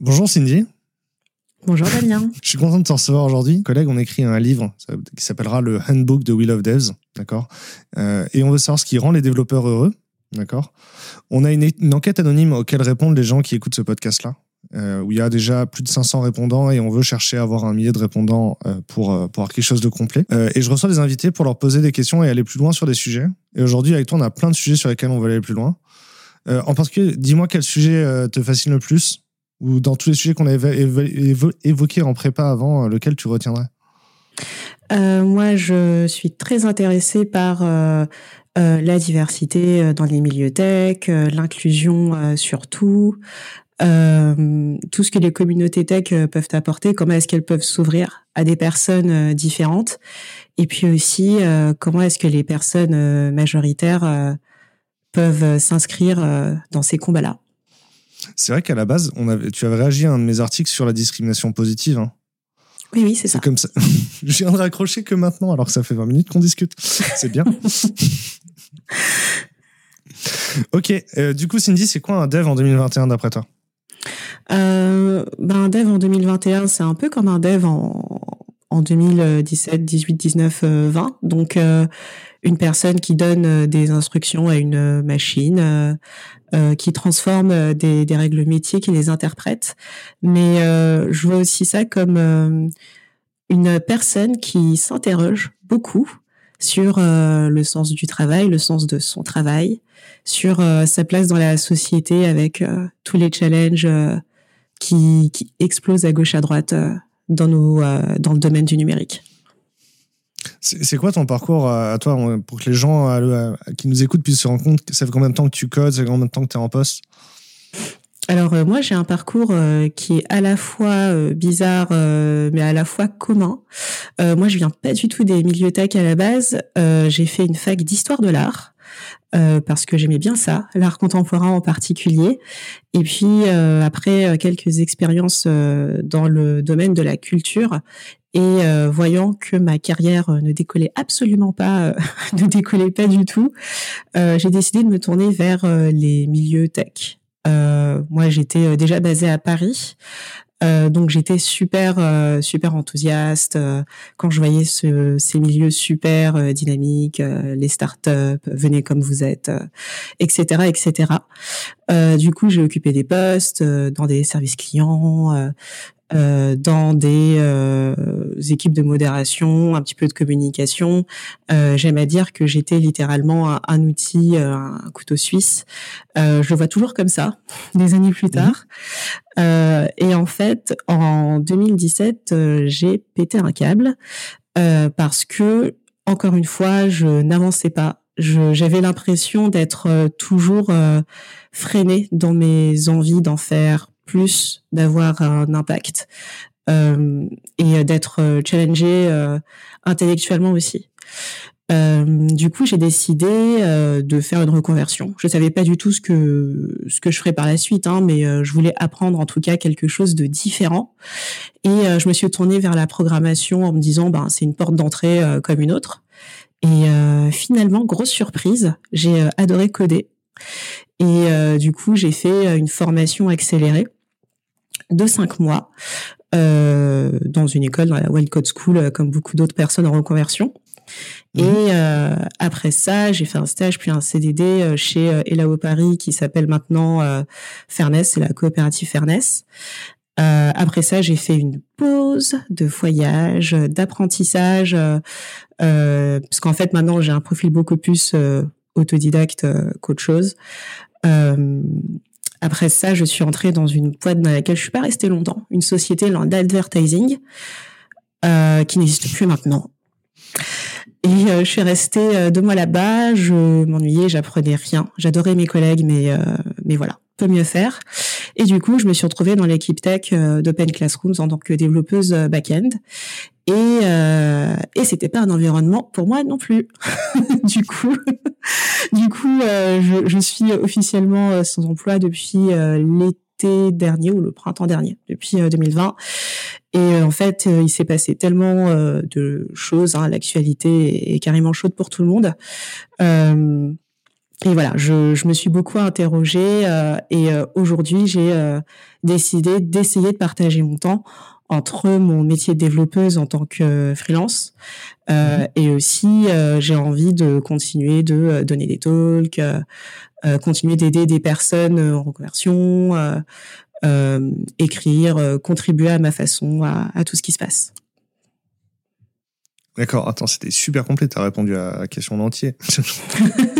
Bonjour Cindy. Bonjour Damien. Je suis content de te recevoir aujourd'hui. Collègue, on écrit un livre qui s'appellera le Handbook de Will of Devs, d'accord euh, Et on veut savoir ce qui rend les développeurs heureux, d'accord On a une, enquête anonyme auquel répondent les gens qui écoutent ce podcast-là, euh, où il y a déjà plus de 500 répondants et on veut chercher à avoir un millier de répondants euh, pour, pour avoir quelque chose de complet. et je reçois des invités pour leur poser des questions et aller plus loin sur des sujets. Et aujourd'hui, avec toi, on a plein de sujets sur lesquels on veut aller plus loin. en particulier, dis-moi quel sujet te fascine le plus ou dans tous les sujets qu'on a évoqués en prépa avant, euh, lequel tu retiendrais? Euh, Moi, je suis très intéressée par euh, la diversité dans les milieux tech, l'inclusion surtout, tout ce que les communautés tech peuvent apporter, comment est-ce qu'elles peuvent s'ouvrir à des personnes différentes, et puis aussi comment est-ce que les personnes majoritaires peuvent s'inscrire dans ces combats-là. C'est vrai qu'à la base, on avait, tu avais réagi à un de mes articles sur la discrimination positive. Hein. Oui, oui, c'est ça. comme ça. Je viens de raccrocher que maintenant, alors que ça fait 20 minutes qu'on discute. C'est bien. ok. Euh, du coup, Cindy, c'est quoi un dev en 2021 d'après toi? Euh, ben, Un dev en 2021, c'est un peu comme un dev en, en 2017, 18, 19, 20. Donc, euh, une personne qui donne des instructions à une machine, euh, qui transforme des, des, règles métiers, qui les interprète. Mais je vois aussi ça comme une personne qui s'interroge beaucoup sur le sens du travail, le sens de son travail, sur sa place dans la société avec tous les challenges qui, qui explosent à gauche à droite dans, nos, euh, dans le domaine du numérique. C'est quoi ton parcours à toi pour que les gens qui nous écoutent puissent se rendre compte ça fait combien de temps que tu codes, ça fait combien de temps que tu es en poste? Alors euh, moi j'ai un parcours euh, qui est à la fois bizarre mais à la fois commun. moi je viens pas du tout des milieux tech à la base. j'ai fait une fac d'histoire de l'art. Euh, parce que j'aimais bien ça, l'art contemporain en particulier. Et puis euh, après euh, quelques expériences dans le domaine de la culture et voyant que ma carrière ne décollait absolument pas, ne décollait pas du tout, j'ai décidé de me tourner vers les milieux tech. moi, j'étais déjà basée à Paris. Euh, donc j'étais super euh, super enthousiaste euh, quand je voyais ce, ces milieux super dynamiques, les startups, venez comme vous êtes, etc. etc. du coup j'ai occupé des postes dans des services clients, euh, dans des euh, équipes de modération, un petit peu de communication. Euh, J'aime à dire que j'étais littéralement un, outil, euh, un couteau suisse. Euh, je le vois toujours comme ça, des années plus tard. Mhm. et en fait, en 2017, j'ai pété un câble parce que, encore une fois, je n'avançais pas. J'avais l'impression d'être toujours freinée dans mes envies d'en faire plus, d'avoir un impact euh, et d'être euh, challengé euh, intellectuellement aussi. du coup, j'ai décidé de faire une reconversion. Je savais pas du tout ce que ce que je ferais par la suite, hein, mais je voulais apprendre en tout cas quelque chose de différent. Et je me suis tournée vers la programmation en me disant, ben c'est une porte d'entrée comme une autre. Et finalement, grosse surprise, j'ai adoré coder. Et du coup, j'ai fait une formation accélérée de cinq mois euh, dans une école, dans la Wild Code School, euh, comme beaucoup d'autres personnes en reconversion. Mhm. Et euh, après ça, j'ai fait un stage puis un CDD chez Elao Paris qui s'appelle maintenant euh, Fairness, c'est la coopérative Fairness. Euh, après ça, j'ai fait une pause de voyage, d'apprentissage, euh, parce qu'en fait maintenant j'ai un profil beaucoup plus autodidacte qu'autre chose. Euh, après ça, je suis entrée dans une boîte dans laquelle je suis pas restée longtemps, une société d'advertising euh, qui n'existe plus maintenant. Et euh, je suis restée euh, deux mois là-bas, je m'ennuyais, j'apprenais rien. J'adorais mes collègues, mais euh, mais voilà, peut mieux faire. Et du coup, je me suis retrouvée dans l'équipe tech d'Open Classrooms en tant que développeuse back-end. Et, euh, et c'était pas un environnement pour moi non plus. du coup, du coup, euh, je, suis officiellement euh, sans emploi depuis euh, l'été dernier ou le printemps dernier, depuis 2020. Et en fait, il s'est passé tellement de choses. Hein, L'actualité est carrément chaude pour tout le monde. Et voilà, je, je, me suis beaucoup interrogée et aujourd'hui j'ai décidé d'essayer de partager mon temps entre mon métier de développeuse en tant que freelance euh, mhm. et aussi euh, j'ai envie de continuer de euh, donner des talks, continuer d'aider des personnes en reconversion, écrire, contribuer à ma façon à, à, tout ce qui se passe. D'accord, attends, c'était super complet, tu as répondu à la question entier.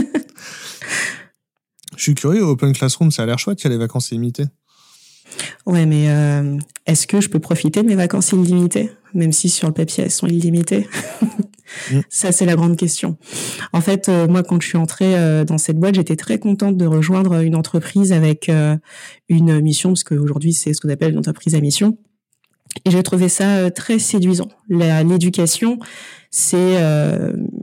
Je suis curieux, Open Classroom, ça a l'air chouette, il y a les vacances illimitées. Ouais, mais euh, est-ce que je peux profiter de mes vacances illimitées, même si sur le papier elles sont illimitées? Mm. Ça, c'est la grande question. En fait, euh, moi, quand je suis entrée euh, dans cette boîte, j'étais très contente de rejoindre une entreprise avec une mission, parce qu'aujourd'hui, c'est ce qu'on appelle une entreprise à mission. Et j'ai trouvé ça très séduisant. L'éducation, c'est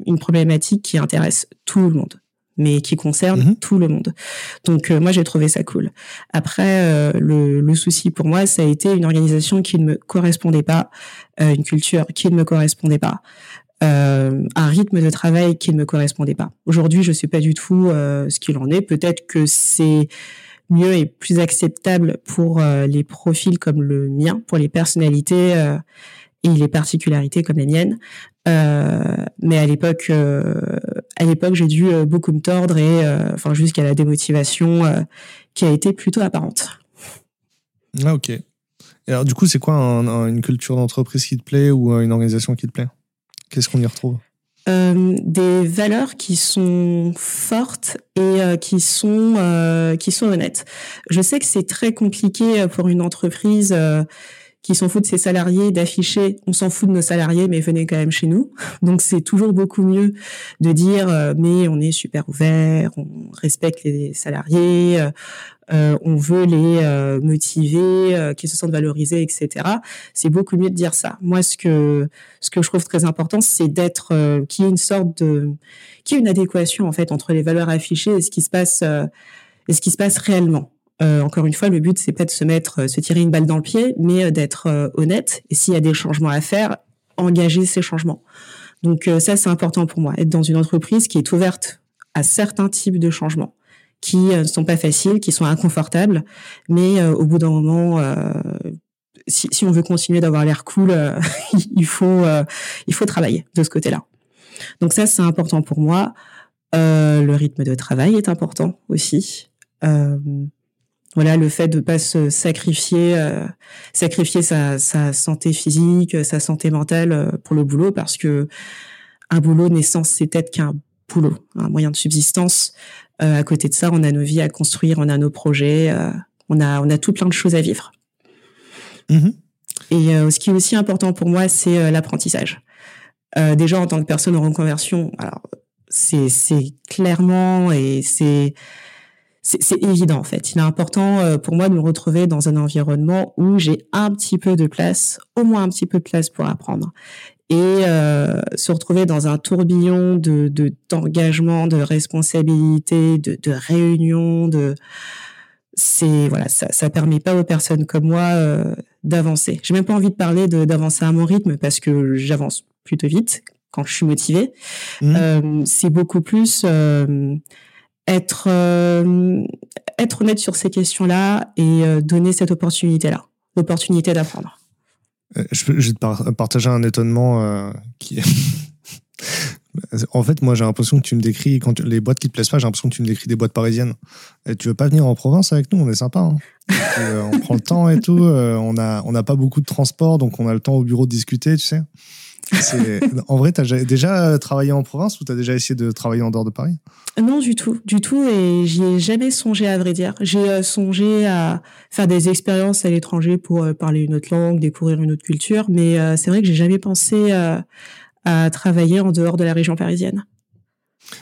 une problématique qui intéresse tout le monde mais qui concerne mhm. tout le monde. Donc euh, moi j'ai trouvé ça cool. Après euh, le, le, souci pour moi ça a été une organisation qui ne me correspondait pas, euh, une culture qui ne me correspondait pas, un rythme de travail qui ne me correspondait pas. Aujourd'hui je sais pas du tout ce qu'il en est. Peut-être que c'est mieux et plus acceptable pour les profils comme le mien, pour les personnalités et les particularités comme les miennes. Euh, mais à l'époque, euh, à l'époque, j'ai dû euh, beaucoup me tordre et, enfin, jusqu'à la démotivation qui a été plutôt apparente. Ah ok. Et alors du coup, c'est quoi une culture d'entreprise qui te plaît ou une organisation qui te plaît? Qu'est-ce qu'on y retrouve? Des valeurs qui sont fortes et qui sont qui sont honnêtes. Je sais que c'est très compliqué pour une entreprise qui s'en fout de ses salariés, d'afficher on s'en fout de nos salariés, mais venez quand même chez nous. Donc c'est toujours beaucoup mieux de dire euh, mais on est super ouvert, on respecte les salariés, euh, euh on veut les euh, motiver, qu'ils se sentent valorisés, etc. C'est beaucoup mieux de dire ça. Moi, ce que ce que je trouve très important, c'est d'être qu'il y ait une sorte de qu'il y une adéquation en fait entre les valeurs affichées et ce qui se passe et ce qui se passe réellement. Euh, encore une fois, le but c'est pas de se mettre, euh, se tirer une balle dans le pied, mais euh, d'être honnête. Et s'il y a des changements à faire, engager ces changements. Donc ça, c'est important pour moi, être dans une entreprise qui est ouverte à certains types de changements, qui ne sont pas faciles, qui sont inconfortables, mais au bout d'un moment, si, si, on veut continuer d'avoir l'air cool, il faut il faut travailler de ce côté-là. Donc ça, c'est important pour moi. le rythme de travail est important aussi. Euh, voilà le fait de pas se sacrifier euh, sacrifier sa, sa, santé physique sa santé mentale euh, pour le boulot parce que un boulot n'est censé être qu'un boulot un moyen de subsistance. Euh, à côté de ça on a nos vies à construire on a nos projets on a on a tout plein de choses à vivre. Mm-hmm. et ce qui est aussi important pour moi c'est l'apprentissage. Déjà en tant que personne en reconversion alors c'est c'est clairement et c'est c'est évident en fait. Il est important euh, pour moi de me retrouver dans un environnement où j'ai un petit peu de place, au moins un petit peu de place pour apprendre. Et euh, se retrouver dans un tourbillon de d'engagement, de, responsabilité, de, de réunion, de c'est voilà, ça ça permet pas aux personnes comme moi euh, d'avancer. J'ai même pas envie de parler d'avancer à mon rythme parce que j'avance plutôt vite quand je suis motivée. Mmh. Euh, c'est beaucoup plus euh, être euh, être honnête sur ces questions-là et euh, donner cette opportunité-là, l'opportunité d'apprendre. Euh, je, vais te partager un étonnement qui En fait, moi, j'ai l'impression que tu me décris, quand les boîtes qui te plaisent pas, j'ai l'impression que tu me décris des boîtes parisiennes. Et tu veux pas venir en province avec nous On est sympa. Hein. on prend le temps et tout. on a, on n'a pas beaucoup de transport, donc on a le temps au bureau de discuter, tu sais. en vrai, tu as déjà travaillé en province ou tu as déjà essayé de travailler en dehors de Paris? Non, du tout, du tout. Et j'y ai jamais songé, à vrai dire. J'ai euh, songé à faire des expériences à l'étranger pour euh, parler une autre langue, découvrir une autre culture. Mais euh, c'est vrai que j'ai jamais pensé à travailler en dehors de la région parisienne.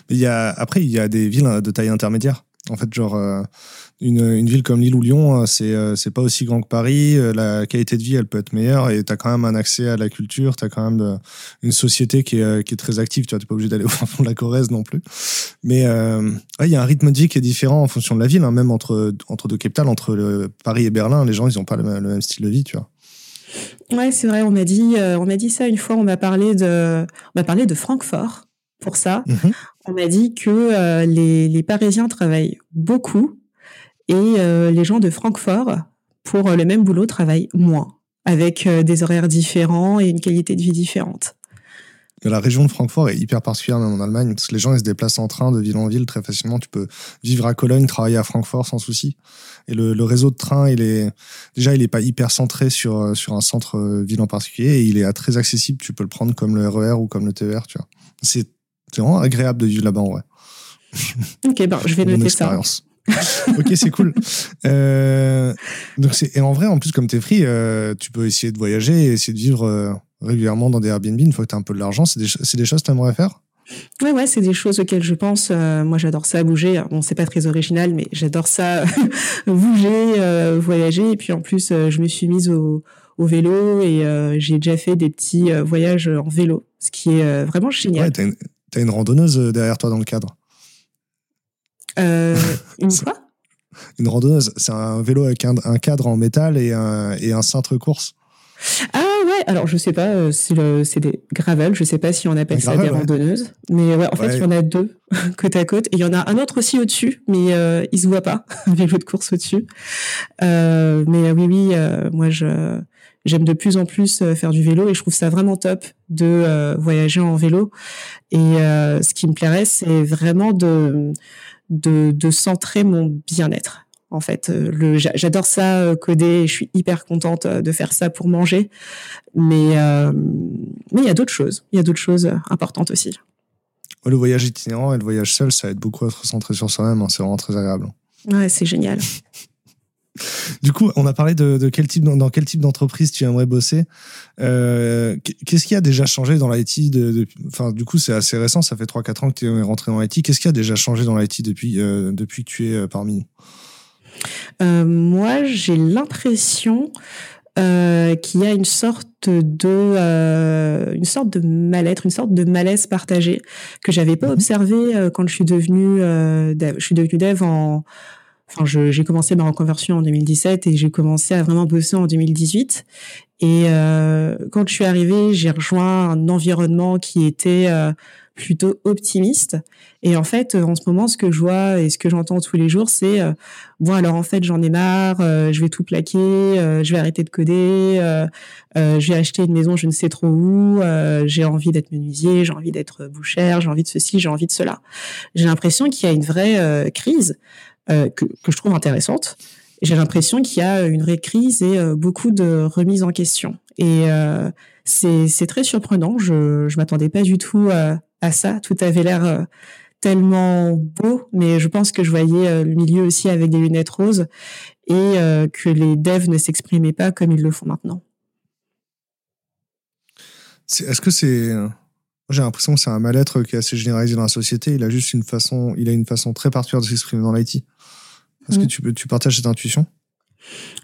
il y a, après, il y a des villes de taille intermédiaire. En fait, genre, une, une, ville comme Lille ou Lyon, euh, c'est euh, c'est pas aussi grand que Paris. Euh, la qualité de vie, elle peut être meilleure et tu as quand même un accès à la culture. Tu as quand même une société qui est, qui est très active. Tu n'es pas obligé d'aller au fond de la Corrèze non plus. Mais il y a un rythme de vie qui est différent en fonction de la ville, hein, même entre, entre deux capitales, entre le, Paris et Berlin. Les gens, ils n'ont pas le, même style de vie, tu vois. Ouais, c'est vrai. On m'a dit, on m'a dit ça une fois. On m'a parlé de, on m'a parlé de Francfort pour ça. Mhm. on m'a dit que les, les, Parisiens travaillent beaucoup et les gens de Francfort, pour le même boulot, travaillent moins, avec des horaires différents et une qualité de vie différente la région de Francfort est hyper particulière même en Allemagne parce que les gens ils se déplacent en train de ville en ville très facilement. Tu peux vivre à Cologne, travailler à Francfort sans souci. Et le, le réseau de train, il est déjà il est pas hyper centré sur sur un centre euh, ville en particulier et il est très accessible. Tu peux le prendre comme le RER e ou comme le TER. Tu vois, c'est vraiment agréable de vivre là-bas en vrai. Ok, ben je vais noter ça. ok, c'est cool. Euh, donc et en vrai, en plus comme t'es free, euh, tu peux essayer de voyager et essayer de vivre euh, régulièrement dans des Airbnb une fois que tu as un peu de l'argent C'est des, des, choses que tu aimerais faire? Ouais, ouais, c'est des choses auxquelles je pense. Euh, moi, j'adore ça, bouger. Bon, c'est pas très original, mais j'adore ça, bouger, euh, voyager. Et puis, en plus, je me suis mise au, au vélo et j'ai déjà fait des petits voyages en vélo, ce qui est vraiment génial. Ouais, t'as une, as une randonneuse derrière toi dans le cadre. Une quoi? Une randonneuse. C'est un vélo avec un, un, cadre en métal et un, et un cintre course. Ah ouais, alors je sais pas, euh, c'est des gravel, je sais pas si on appelle ça des randonneuses, mais ouais, en fait il y en a deux côte à côte et il y en a un autre aussi au-dessus, mais euh, il se voit pas, un vélo de course au-dessus. Euh, mais oui, oui, euh, moi je j'aime de plus en plus faire du vélo et je trouve ça vraiment top de voyager en vélo. Et ce qui me plairait, c'est vraiment de, de, de centrer mon bien-être en fait. Euh, j'adore ça euh, coder, je suis hyper contente euh, de faire ça pour manger, mais mais il y a d'autres choses, il y a d'autres choses importantes aussi. Le voyage itinérant et le voyage seul, ça aide beaucoup à se recentrer sur soi-même. Hein, c'est vraiment très agréable. Ouais, c'est génial. Du coup, on a parlé de, quel type dans quel type d'entreprise tu aimerais bosser. Qu'est-ce qui a déjà changé dans l'IT de, Enfin, du coup, c'est assez récent. Ça fait 3-4 ans que tu es rentré dans l'IT. Qu'est-ce qui a déjà changé dans l'IT depuis depuis que tu es parmi nous? Euh, moi, j'ai l'impression euh, qu'il y a une sorte de euh, une sorte de mal-être, une sorte de malaise partagé que j'avais pas mhm. observé euh, quand je suis devenue euh, dev. je suis devenue dev en enfin j'ai commencé ma reconversion en 2017 et j'ai commencé à vraiment bosser en 2018 et quand je suis arrivée, j'ai rejoint un environnement qui était plutôt optimiste. Et en fait, en ce moment, ce que je vois et ce que j'entends tous les jours, c'est euh, bon alors en fait j'en ai marre, euh, je vais tout plaquer, euh, je vais arrêter de coder, je vais acheter une maison je ne sais trop où, j'ai envie d'être menuisier, j'ai envie d'être bouchère, j'ai envie de ceci, j'ai envie de cela. J'ai l'impression qu'il y a une vraie crise que, que je trouve intéressante. J'ai l'impression qu'il y a une vraie crise et beaucoup de remise en question. Et c'est très surprenant. Je je m'attendais pas du tout à, à ça. Tout avait l'air euh, tellement beau, mais je pense que je voyais euh, le milieu aussi avec des lunettes roses et euh, que les devs ne s'exprimaient pas comme ils le font maintenant. Est-ce que c'est j'ai l'impression que c'est un mal-être qui est assez généralisé dans la société. Il a juste une façon, il a une façon très particulière de s'exprimer dans l'IT. Est-ce que mm. tu, tu partages cette intuition?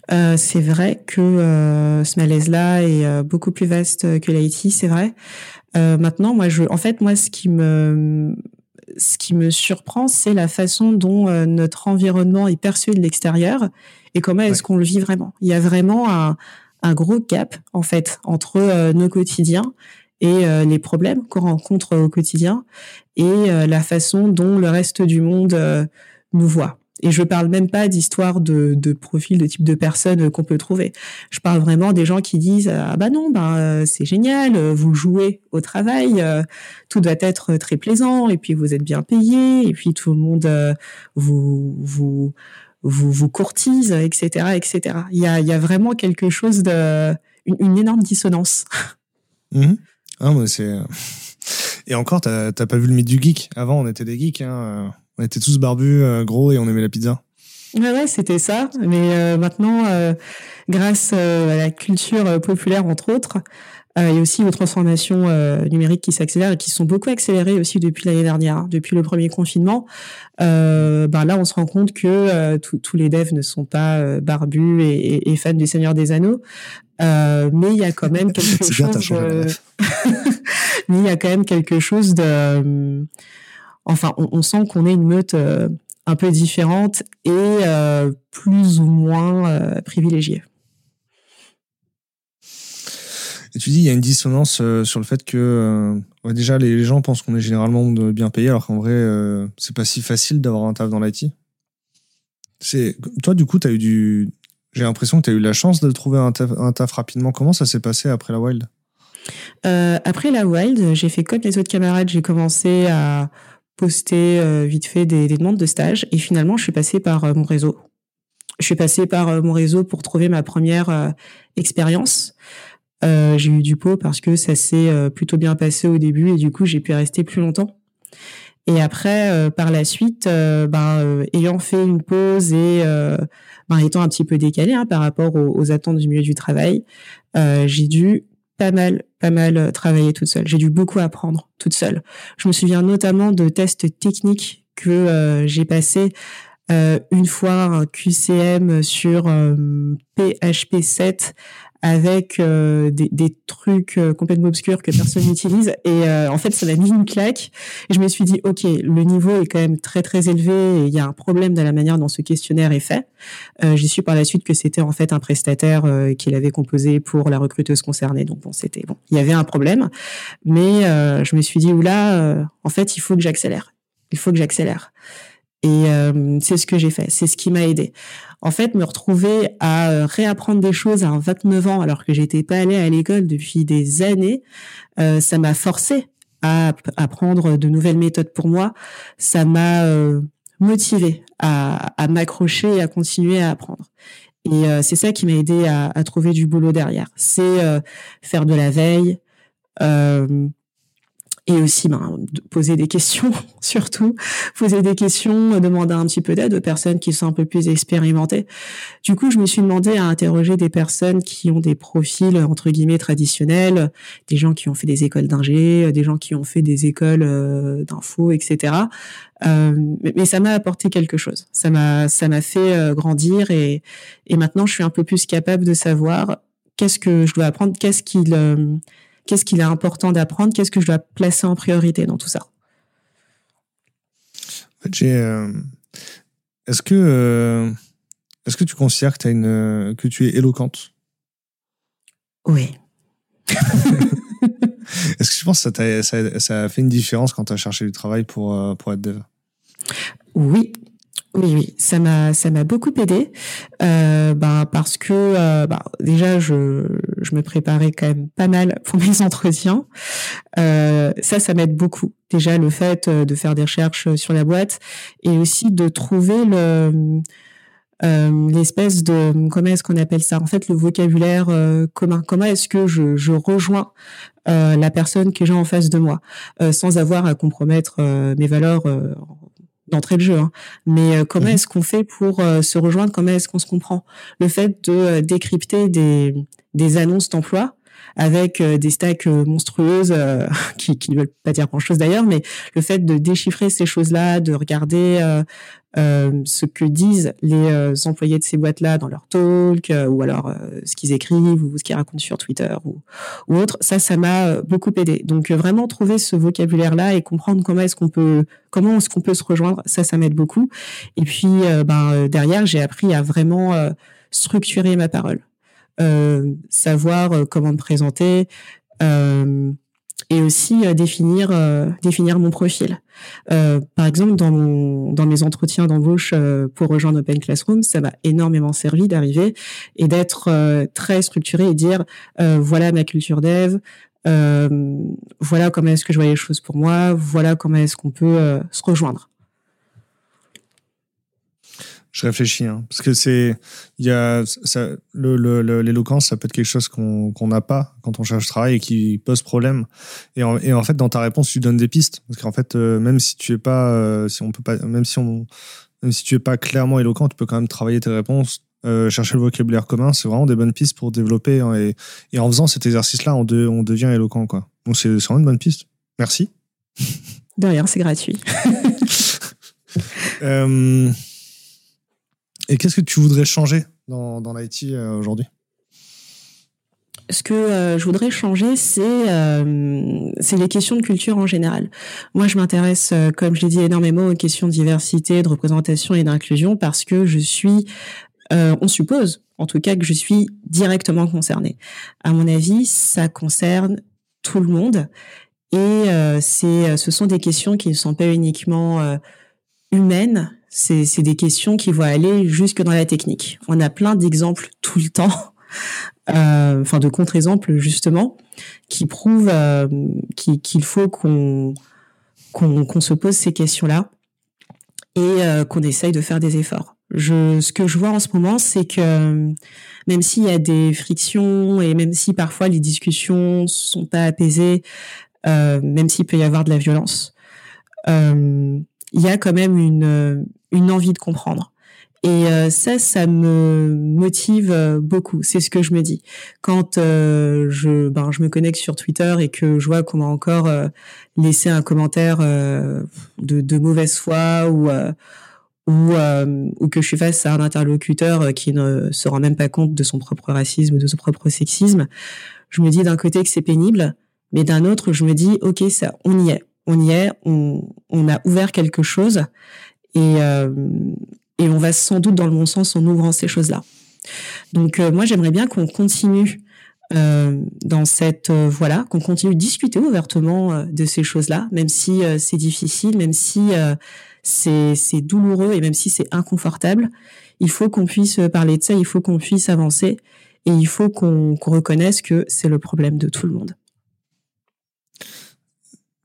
C'est vrai que ce malaise-là est beaucoup plus vaste que l'IT, c'est vrai. Euh, maintenant, moi, je, en fait, moi, ce qui me, ce qui me surprend, c'est la façon dont euh, notre environnement est perçu de l'extérieur et comment est-ce qu'on le vit vraiment. Il y a vraiment un, un gros gap, en fait, entre euh, nos quotidiens et les problèmes qu'on rencontre au quotidien et la façon dont le reste du monde nous voit. Et je parle même pas d'histoire de, de profil, de type de personne qu'on peut trouver. Je parle vraiment des gens qui disent ah bah non, bah c'est génial, vous jouez au travail, euh, tout doit être très plaisant, et puis vous êtes bien payé, et puis tout le monde euh, vous vous vous vous courtise, etc., etc. Il y a il y a vraiment quelque chose de une, énorme dissonance. Mmh. Ah, c'est et encore, t'as pas vu le mythe du geek? Avant, on était des geeks. Hein. On était tous barbus, euh, gros, et on aimait la pizza. Ouais, ouais, c'était ça. Mais euh, maintenant, euh, grâce à la culture populaire, entre autres, y a aussi aux transformations numériques qui s'accélèrent et qui sont beaucoup accélérées aussi depuis l'année dernière, hein. depuis le premier confinement. ben là, on se rend compte que tous les devs ne sont pas barbus et, et, fans du Seigneur des Anneaux. mais il y a quand même quelque chose. mais il y a quand même quelque chose de enfin, on, sent qu'on est une meute euh, un peu différente et euh, plus ou moins euh, privilégiée. Et tu dis, il y a une dissonance sur le fait que déjà les, gens pensent qu'on est généralement bien payé, alors qu'en vrai, c'est pas si facile d'avoir un taf dans l'IT. C'est toi, du coup, as eu du. J'ai l'impression que tu as eu la chance de trouver un taf, rapidement. Comment ça s'est passé après la Wild? Après la Wild, j'ai fait comme les autres camarades. J'ai commencé à poster vite fait des, des, demandes de stage et finalement, je suis passée par mon réseau je suis passée par euh, mon réseau pour trouver ma première euh, expérience. Euh, j'ai eu du pot parce que ça s'est plutôt bien passé au début et du coup j'ai pu rester plus longtemps. Et après, par la suite, ben, ayant fait une pause et ben, étant un petit peu décalé hein, par rapport aux, attentes du milieu du travail, j'ai dû pas mal, pas mal travailler toute seule. J'ai dû beaucoup apprendre toute seule. Je me souviens notamment de tests techniques que j'ai passés euh, une fois un QCM sur PHP euh, 7 avec euh, des, des, trucs complètement obscurs que personne n'utilise. Et en fait ça m'a mis une claque. Et je me suis dit ok le niveau est quand même très très élevé et il y a un problème dans la manière dont ce questionnaire est fait. J'ai su par la suite que c'était en fait un prestataire qu'il avait composé pour la recruteuse concernée. Donc bon c'était bon il y avait un problème. Mais je me suis dit oula en fait il faut que j'accélère. Il faut que j'accélère. Et euh, c'est ce que j'ai fait, c'est ce qui m'a aidé. En fait, me retrouver à euh, réapprendre des choses à 29 ans alors que j'étais pas allée à l'école depuis des années, euh, ça m'a forcé à apprendre de nouvelles méthodes pour moi. Ça m'a euh, motivé à, m'accrocher et à continuer à apprendre. Et c'est ça qui m'a aidé à, trouver du boulot derrière. C'est faire de la veille, et aussi ben, poser des questions, surtout poser des questions, demander un petit peu d'aide aux personnes qui sont un peu plus expérimentées. Du coup, je me suis demandé à interroger des personnes qui ont des profils entre guillemets traditionnels, des gens qui ont fait des écoles d'ingé, des gens qui ont fait des écoles euh, d'info, etc. Euh, mais, ça m'a apporté quelque chose. Ça m'a ça m'a fait euh, grandir et et maintenant je suis un peu plus capable de savoir qu'est-ce que je dois apprendre, qu'est-ce qu'il Qu'est-ce qu'il est important d'apprendre? Qu'est-ce que je dois placer en priorité dans tout ça? Euh, Est-ce que, euh, est-ce que tu considères que, as une, que tu es éloquente? Oui. Est-ce que tu penses que ça, ça, a fait une différence quand tu as cherché du travail pour, euh, pour être dev? Oui, oui, oui, ça m'a ça m'a beaucoup aidé, euh, bah, parce que euh, bah, déjà je je me préparais quand même pas mal pour mes entretiens. Euh, ça, ça m'aide beaucoup. Déjà le fait euh, de faire des recherches sur la boîte et aussi de trouver le euh, l'espèce de comment est-ce qu'on appelle ça? En fait le vocabulaire commun. Comment est-ce que je je rejoins la personne que j'ai en face de moi sans avoir à compromettre mes valeurs d'entrée de jeu. Hein. Mais euh, comment mhm. est-ce qu'on fait pour euh, se rejoindre? Comment est-ce qu'on se comprend? Le fait de euh, décrypter des, des annonces d'emploi avec des stacks monstrueuses qui, qui ne veulent pas dire grand-chose d'ailleurs, mais le fait de déchiffrer ces choses-là, de regarder euh, ce que disent les euh, employés de ces boîtes-là dans leur talk, euh, ou alors ce qu'ils écrivent, ou ce qu'ils racontent sur Twitter, ou, ou autre. Ça, ça m'a beaucoup aidé. Donc vraiment trouver ce vocabulaire-là et comprendre comment est-ce qu'on peut, comment est-ce qu'on peut se rejoindre, ça, ça m'aide beaucoup. Et puis, ben derrière, j'ai appris à vraiment structurer ma parole, savoir comment me présenter. Euh, et aussi euh, définir euh, définir mon profil. Euh, par exemple, dans mon dans mes entretiens d'embauche pour rejoindre Open Classroom, ça m'a énormément servi d'arriver et d'être très structuré et dire voilà ma culture dev, voilà comment est-ce que je vois les choses pour moi, voilà comment est-ce qu'on peut se rejoindre je réfléchis, hein, parce que c'est, il y a, l'éloquence, ça peut être quelque chose qu'on n'a pas quand on cherche travail et qui pose problème. Et en, et en, fait, dans ta réponse, tu donnes des pistes, parce qu'en fait, euh, même si tu es pas, euh, si on peut pas, même si on, même si tu es pas clairement éloquent, tu peux quand même travailler tes réponses, euh, chercher le vocabulaire commun. C'est vraiment des bonnes pistes pour développer. Hein, et, et, en faisant cet exercice-là, on, on devient éloquent, quoi. Donc c'est vraiment une bonne piste. Merci. De rien, c'est gratuit. et qu'est-ce que tu voudrais changer dans, dans l'IT euh, aujourd'hui? Ce que euh, je voudrais changer, c'est euh, c'est les questions de culture en général. Moi, je m'intéresse, comme je l'ai dit, énormément aux questions de diversité, de représentation et d'inclusion parce que je suis on suppose, en tout cas, que je suis directement concernée. À mon avis, ça concerne tout le monde. Et c'est, ce sont des questions qui ne sont pas uniquement humaines, c'est, des questions qui vont aller jusque dans la technique. On a plein d'exemples tout le temps, euh, enfin de contre-exemples justement, qui prouvent euh, qu'il faut qu'on, qu'on, se pose ces questions-là et euh, qu'on essaye de faire des efforts. Je, ce que je vois en ce moment, c'est que même s'il y a des frictions et même si parfois les discussions sont pas apaisées, même s'il peut y avoir de la violence, il y a quand même une, une envie de comprendre. Et euh, ça, ça me motive euh, beaucoup. C'est ce que je me dis quand euh, je, ben, je me connecte sur Twitter et que je vois qu'on m'a encore laissé un commentaire de, de, mauvaise foi ou ou, ou que je suis face à un interlocuteur qui ne se rend même pas compte de son propre racisme de son propre sexisme. Je me dis d'un côté que c'est pénible, mais d'un autre, je me dis ok, ça, on y est, on y est, on, a ouvert quelque chose et, euh, et on va sans doute dans le bon sens en ouvrant ces choses-là. Donc euh, moi j'aimerais bien qu'on continue euh, dans cette euh, voie-là, qu'on continue de discuter ouvertement de ces choses-là, même si c'est difficile, même si c'est douloureux et même si c'est inconfortable. Il faut qu'on puisse parler de ça, il faut qu'on puisse avancer et il faut qu'on reconnaisse que c'est le problème de tout le monde.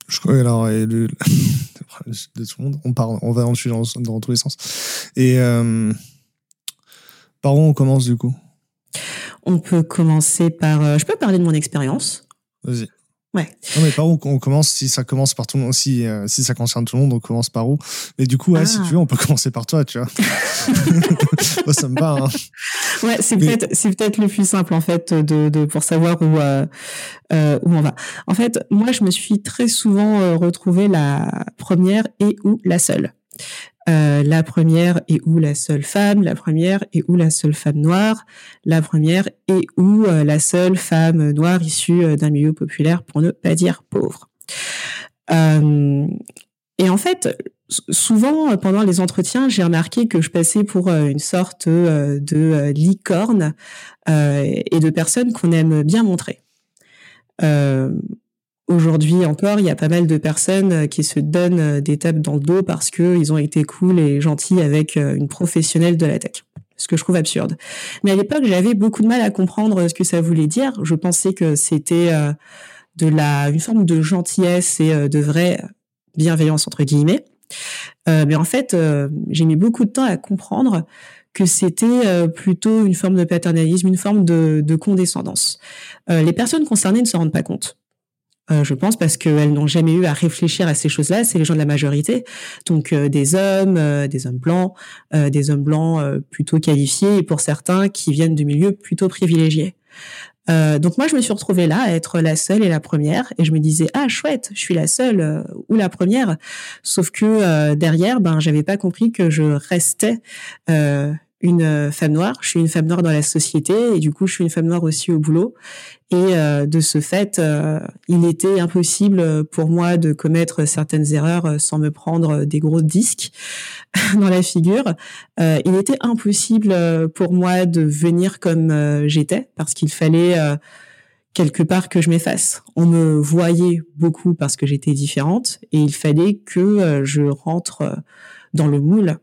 Je crois alors le, de tout le monde. On parle, on va dans, dans, dans tous les sens. Et euh, par où on commence du coup? On peut commencer par. Euh, je peux parler de mon expérience. Vas-y. Ouais. Non, mais par où on commence Si ça commence par tout le monde, si, euh, si ça concerne tout le monde, on commence par où? Mais du coup, ouais, si ah. tu veux, on peut commencer par toi, tu vois. ça me va. Hein. Ouais, c'est peut-être c'est peut-être le plus simple en fait de, de pour savoir où euh, euh, où on va. En fait, moi, je me suis très souvent euh, retrouvée la première et ou la seule. Euh, la première est où la seule femme, la première est où la seule femme noire, la première est où euh, la seule femme noire issue euh, d'un milieu populaire, pour ne pas dire pauvre. et en fait, souvent pendant les entretiens, j'ai remarqué que je passais pour une sorte de licorne et de personne qu'on aime bien montrer. Aujourd'hui encore, il y a pas mal de personnes euh, qui se donnent euh, des tapes dans le dos parce qu'ils ont été cool et gentils avec euh, une professionnelle de la tech. Ce que je trouve absurde. Mais à l'époque, j'avais beaucoup de mal à comprendre ce que ça voulait dire. Je pensais que c'était de la une forme de gentillesse et de vraie bienveillance entre guillemets. mais en fait, j'ai mis beaucoup de temps à comprendre que c'était plutôt une forme de paternalisme, une forme de, de condescendance. les personnes concernées ne se rendent pas compte. Euh, je pense, parce qu'elles n'ont jamais eu à réfléchir à ces choses-là. C'est les gens de la majorité, donc euh, des hommes, euh, des hommes blancs, des hommes blancs plutôt qualifiés, et pour certains qui viennent de milieux plutôt privilégiés. donc moi, je me suis retrouvée là, à être la seule et la première, et je me disais ah chouette, je suis la seule ou la première. Sauf que derrière, ben j'avais pas compris que je restais une euh, femme noire, je suis une femme noire dans la société et du coup je suis une femme noire aussi au boulot. Et euh, de ce fait, euh, il était impossible pour moi de commettre certaines erreurs sans me prendre des gros disques dans la figure. il était impossible pour moi de venir comme j'étais parce qu'il fallait quelque part que je m'efface. On me voyait beaucoup parce que j'étais différente et il fallait que je rentre dans le moule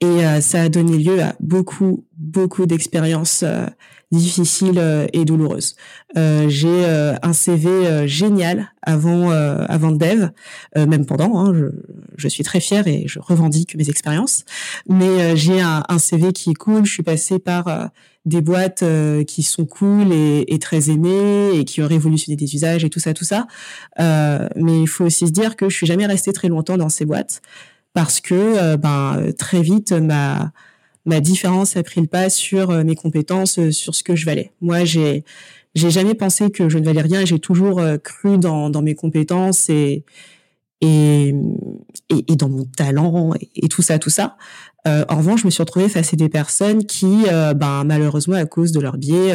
et euh, ça a donné lieu à beaucoup, beaucoup d'expériences euh, difficiles euh, et douloureuses. j'ai un CV génial avant avant dev, même pendant. Hein, je, je, suis très fière et je revendique mes expériences. Mais j'ai un, un, CV qui est cool. Je suis passée par des boîtes qui sont cool et, et, très aimées et qui ont révolutionné des usages et tout ça, tout ça. mais il faut aussi se dire que je suis jamais restée très longtemps dans ces boîtes parce que euh, ben très vite ma ma différence a pris le pas sur euh, mes compétences, euh, sur ce que je valais. Moi, j'ai j'ai jamais pensé que je ne valais rien. J'ai toujours cru dans, dans mes compétences et, et, et, dans mon talent et, tout ça, tout ça. En revanche, je me suis retrouvée face à des personnes qui, ben, malheureusement, à cause de leur biais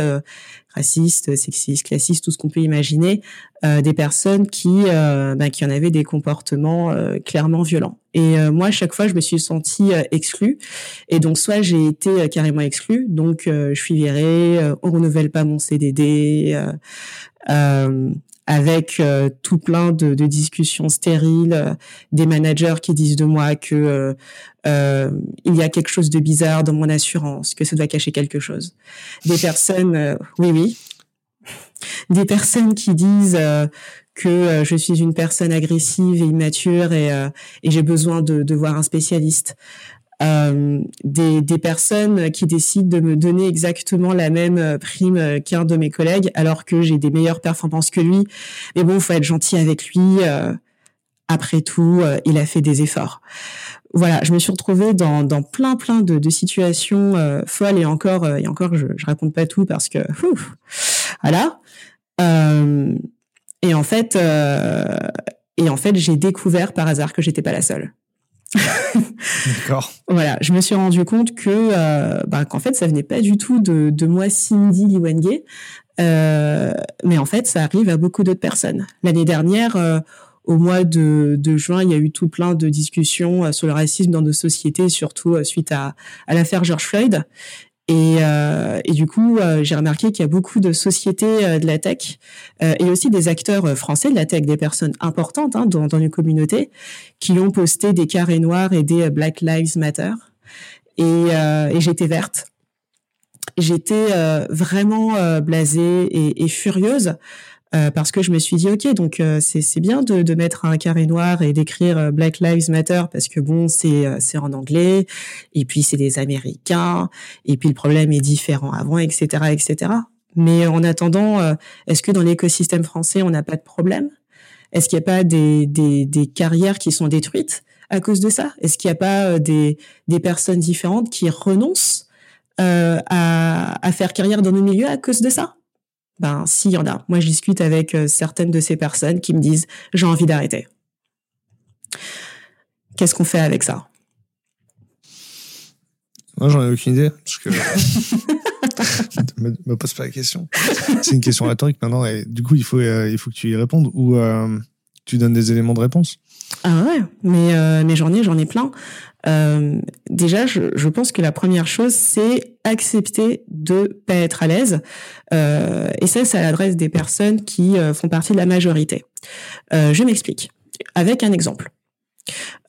racistes, sexistes, classistes, tout ce qu'on peut imaginer, des personnes qui, ben, qui en avaient des comportements clairement violents. Et moi, à chaque fois, je me suis sentie exclue. Et donc, soit j'ai été carrément exclue, donc je suis virée, on renouvelle pas mon CDD. Euh, avec euh, tout plein de, de discussions stériles, euh, des managers qui disent de moi que euh, il y a quelque chose de bizarre dans mon assurance, que ça doit cacher quelque chose. Des personnes, oui, oui, des personnes qui disent que je suis une personne agressive et immature et, et j'ai besoin de, de, voir un spécialiste euh, des, des, personnes qui décident de me donner exactement la même euh, prime qu'un de mes collègues alors que j'ai des meilleures performances que lui. Mais bon, faut être gentil avec lui. Euh, après tout, euh, il a fait des efforts. Voilà, je me suis retrouvée dans, dans plein plein de, de situations folles et encore et encore je, je raconte pas tout parce que ouf, voilà. et en fait et en fait j'ai découvert par hasard que j'étais pas la seule. D'accord. Voilà, je me suis rendu compte que euh, bah, qu'en fait ça venait pas du tout de, de moi Cindy Liwenge, euh, mais en fait ça arrive à beaucoup d'autres personnes. L'année dernière, euh, au mois de, de, juin, il y a eu tout plein de discussions euh, sur le racisme dans nos sociétés, surtout suite à, à l'affaire George Floyd. Et, euh, du coup, euh, j'ai remarqué qu'il y a beaucoup de sociétés euh, de la tech euh, et aussi des acteurs français de la tech, des personnes importantes hein, dans, dans une communauté, qui ont posté des carrés noirs et des Black Lives Matter. Et, et j'étais verte. J'étais vraiment blasée et, et furieuse euh, parce que je me suis dit ok donc euh, c'est bien de, de, mettre un carré noir et d'écrire euh, Black Lives Matter parce que bon c'est c'est en anglais et puis c'est des Américains et puis le problème est différent avant etc etc mais en attendant est-ce que dans l'écosystème français on n'a pas de problème? Est-ce qu'il n'y a pas des, des, des carrières qui sont détruites à cause de ça? Est-ce qu'il n'y a pas des, des personnes différentes qui renoncent euh, à, à faire carrière dans nos milieux à cause de ça? Ben, s'il y en a. Moi, je discute avec euh, certaines de ces personnes qui me disent j'ai envie d'arrêter. Qu'est-ce qu'on fait avec ça? Moi, j'en ai aucune idée. Parce que... me, pose pas la question. C'est une question rhétorique maintenant. Et du coup, il faut, euh, que tu y répondes ou euh, tu donnes des éléments de réponse. Ah ouais, mais, euh, mais j'en ai, j'en ai plein. Euh, déjà, je, je, pense que la première chose, c'est accepter de pas être à l'aise. Euh, et ça, c'est à l'adresse des personnes qui euh, font partie de la majorité. Euh, je m'explique avec un exemple.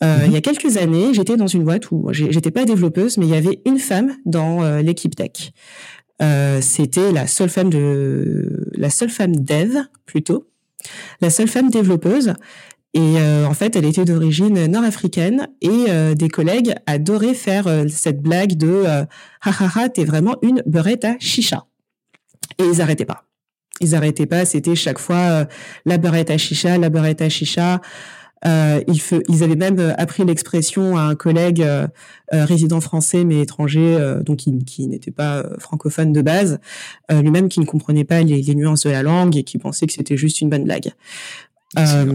Euh, Il y a quelques années, j'étais dans une boîte où j'étais pas développeuse, mais il y avait une femme dans l'équipe tech. C'était la seule femme de la seule femme dev plutôt, la seule femme développeuse. Et euh, en fait, elle était d'origine nord-africaine et euh, des collègues adoraient faire euh, cette blague de ha t'es vraiment une beurette à chicha. Et ils arrêtaient pas. Ils arrêtaient pas. C'était chaque fois la beurette à chicha, la beurette à chicha. Euh, ils, ils, avaient même appris l'expression à un collègue euh, résident français mais étranger, donc qui, qui n'était pas francophone de base, lui-même qui ne comprenait pas les, les, nuances de la langue et qui pensait que c'était juste une bonne blague. Euh,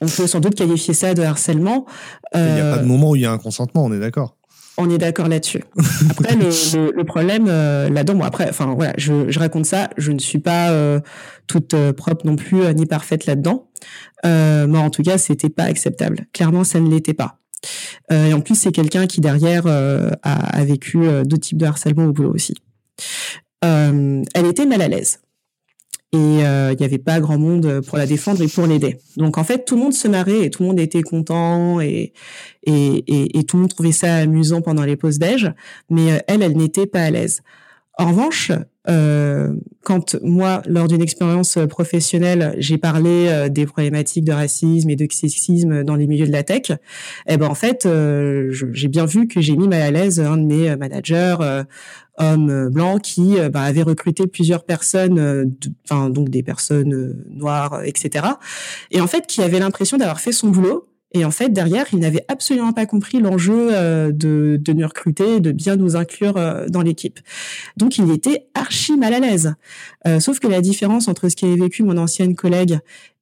on peut sans doute qualifier ça de harcèlement. Il n'y a pas de euh, moment où il y a un consentement, on est d'accord. On est d'accord là-dessus. Après, le, le, problème euh, là-dedans, bon après, enfin voilà, je, je, raconte ça. Je ne suis pas euh, toute propre non plus ni parfaite là-dedans. moi, en tout cas, c'était pas acceptable. Clairement, ça ne l'était pas. et en plus, c'est quelqu'un qui derrière a, a, vécu deux types de harcèlement au boulot aussi. elle était mal à l'aise et euh, il n'y avait pas grand monde pour la défendre et pour l'aider. Donc en fait, tout le monde se marrait et tout le monde était content et et, et, et tout le monde trouvait ça amusant pendant les pauses déj, mais euh, elle, elle n'était pas à l'aise. En revanche, euh, quand moi, lors d'une expérience professionnelle, j'ai parlé euh, des problématiques de racisme et de sexisme dans les milieux de la tech, eh ben en fait, euh, j'ai bien vu que j'ai mis mal à l'aise un de mes managers, euh, homme blanc, qui bah, avait recruté plusieurs personnes, enfin donc des personnes noires, etc. Et en fait, qui avait l'impression d'avoir fait son boulot, et en fait, derrière, il n'avait absolument pas compris l'enjeu euh, de, de nous recruter, de bien nous inclure euh, dans l'équipe. Donc, il était archi mal à l'aise. Euh, sauf que la différence entre ce qu'avait vécu mon ancienne collègue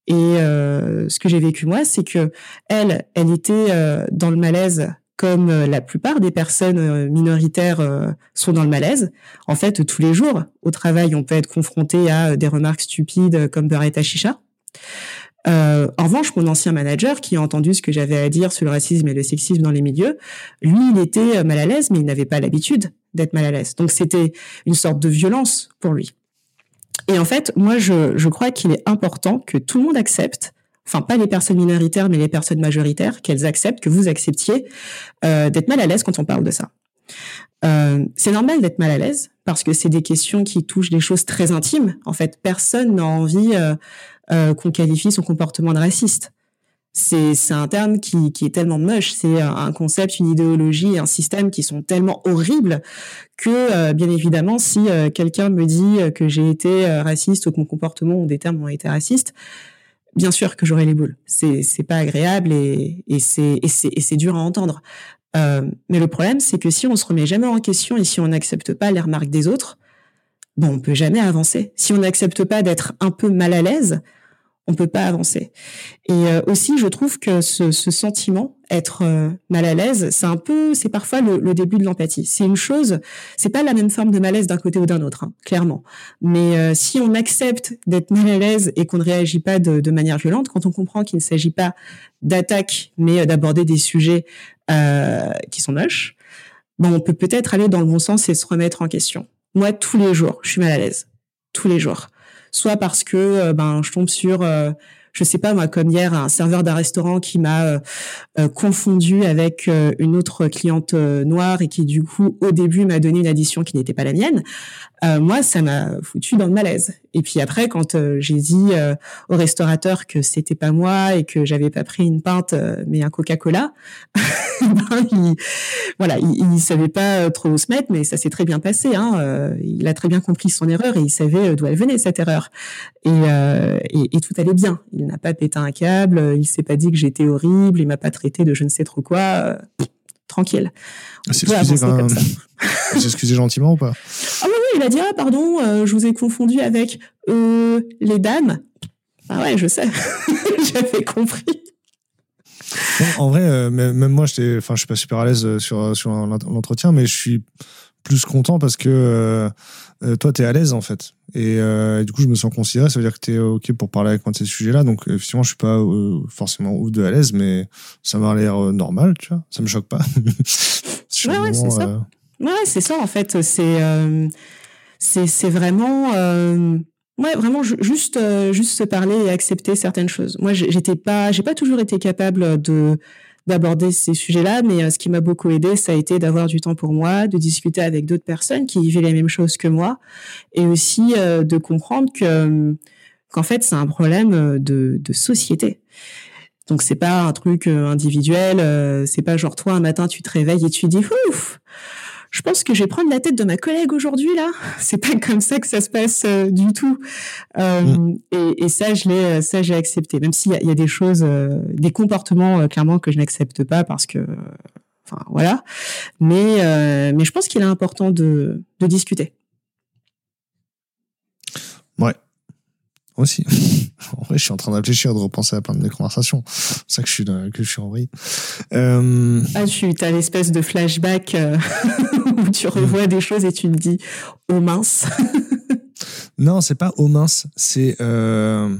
Et ce que j'ai vécu moi, c'est que elle, elle était dans le malaise comme la plupart des personnes minoritaires sont dans le malaise. En fait, tous les jours, au travail, on peut être confronté à des remarques stupides comme beurre à chicha. Euh, en revanche, mon ancien manager, qui a entendu ce que j'avais à dire sur le racisme et le sexisme dans les milieux, lui, il était euh, mal à l'aise, mais il n'avait pas l'habitude d'être mal à l'aise. Donc c'était une sorte de violence pour lui. Et en fait, moi, je, je crois qu'il est important que tout le monde accepte, enfin pas les personnes minoritaires, mais les personnes majoritaires, qu'elles acceptent, que vous acceptiez euh, d'être mal à l'aise quand on parle de ça. Euh, c'est normal d'être mal à l'aise parce que c'est des questions qui touchent des choses très intimes. En fait, personne n'a envie euh, euh, qu'on qualifie son comportement de raciste. C'est un terme qui, est tellement moche, c'est un concept, une idéologie, un système qui sont tellement horribles que bien évidemment si quelqu'un me dit que j'ai été raciste ou que mon comportement ou des termes ont été racistes, bien sûr que j'aurai les boules. C'est pas agréable et c'est dur à entendre. Euh, mais le problème, c'est que si on se remet jamais en question et si on n'accepte pas les remarques des autres, bon, on peut jamais avancer. Si on n'accepte pas d'être un peu mal à l'aise, on peut pas avancer. Et euh, aussi, je trouve que ce, sentiment, être euh, mal à l'aise, c'est un peu, c'est parfois le, début de l'empathie. C'est une chose, c'est pas la même forme de malaise d'un côté ou d'un autre, hein, clairement. Mais euh, si on accepte d'être mal à l'aise et qu'on ne réagit pas de, manière violente, quand on comprend qu'il ne s'agit pas d'attaque, mais d'aborder des sujets qui sont moches, bon, on peut peut-être aller dans le bon sens et se remettre en question. Moi, tous les jours, je suis mal à l'aise, tous les jours soit parce que euh, ben je tombe sur euh, je sais pas moi comme hier un serveur d'un restaurant qui m'a euh, confondu avec une autre cliente noire et qui du coup au début m'a donné une addition qui n'était pas la mienne moi ça m'a foutu dans le malaise. Et puis après quand j'ai dit au restaurateur que c'était pas moi et que j'avais pas pris une pinte mais un Coca-Cola ben, il, voilà il, il, savait pas trop où se mettre mais ça s'est très bien passé hein, il a très bien compris son erreur et il savait d'où elle venait cette erreur. Et, et, et tout allait bien n'a pas pété un câble, il s'est pas dit que j'étais horrible, il m'a pas traité de je ne sais trop quoi. Euh, tranquille. Ah, c'est excusé, gentiment ou pas? Ah oui, oui, il a dit ah pardon, euh, je vous ai confondu avec euh, les dames. Ah ouais, je sais, j'avais compris. en vrai, même moi, j'étais, enfin, je suis pas super à l'aise sur sur l'entretien, mais je suis plus content parce que euh, toi, tu es à l'aise en fait. Euh, et, du coup, je me sens considéré. Ça veut dire que tu es OK pour parler avec moi de ces sujets-là. Donc, effectivement, je suis pas euh, forcément ouf de à l'aise, mais ça m'a l'air normal, tu vois. Ça me choque pas. ouais, ouais, c'est ça. Ouais, c'est ça en fait. C'est c'est vraiment. Ouais, vraiment juste juste se parler et accepter certaines choses. Moi, j'étais pas, j'ai pas toujours été capable de d'aborder ces sujets-là, mais euh, ce qui m'a beaucoup aidé, ça a été d'avoir du temps pour moi, de discuter avec d'autres personnes qui vivaient les mêmes choses que moi, et aussi euh, de comprendre que euh, qu'en fait c'est un problème de, de société. Donc c'est pas un truc individuel, c'est pas genre toi un matin tu te réveilles et tu dis ouf, je pense que je vais prendre la tête de ma collègue aujourd'hui là. C'est pas comme ça que ça se passe euh, du tout. Euh, mm. et, et, ça, je l'ai, ça j'ai accepté. Même s'il y, y, a des choses, euh, des comportements clairement que je n'accepte pas parce que, enfin voilà. Mais mais je pense qu'il est important de de discuter. Ouais, aussi. en vrai, je suis en train de réfléchir, de repenser à plein de mes conversations. C'est ça que je suis, que je suis en vrille. Euh... Ah, tu as l'espèce de flashback euh, où tu revois des choses et tu te dis, oh mince. non, c'est pas oh mince. C'est, euh...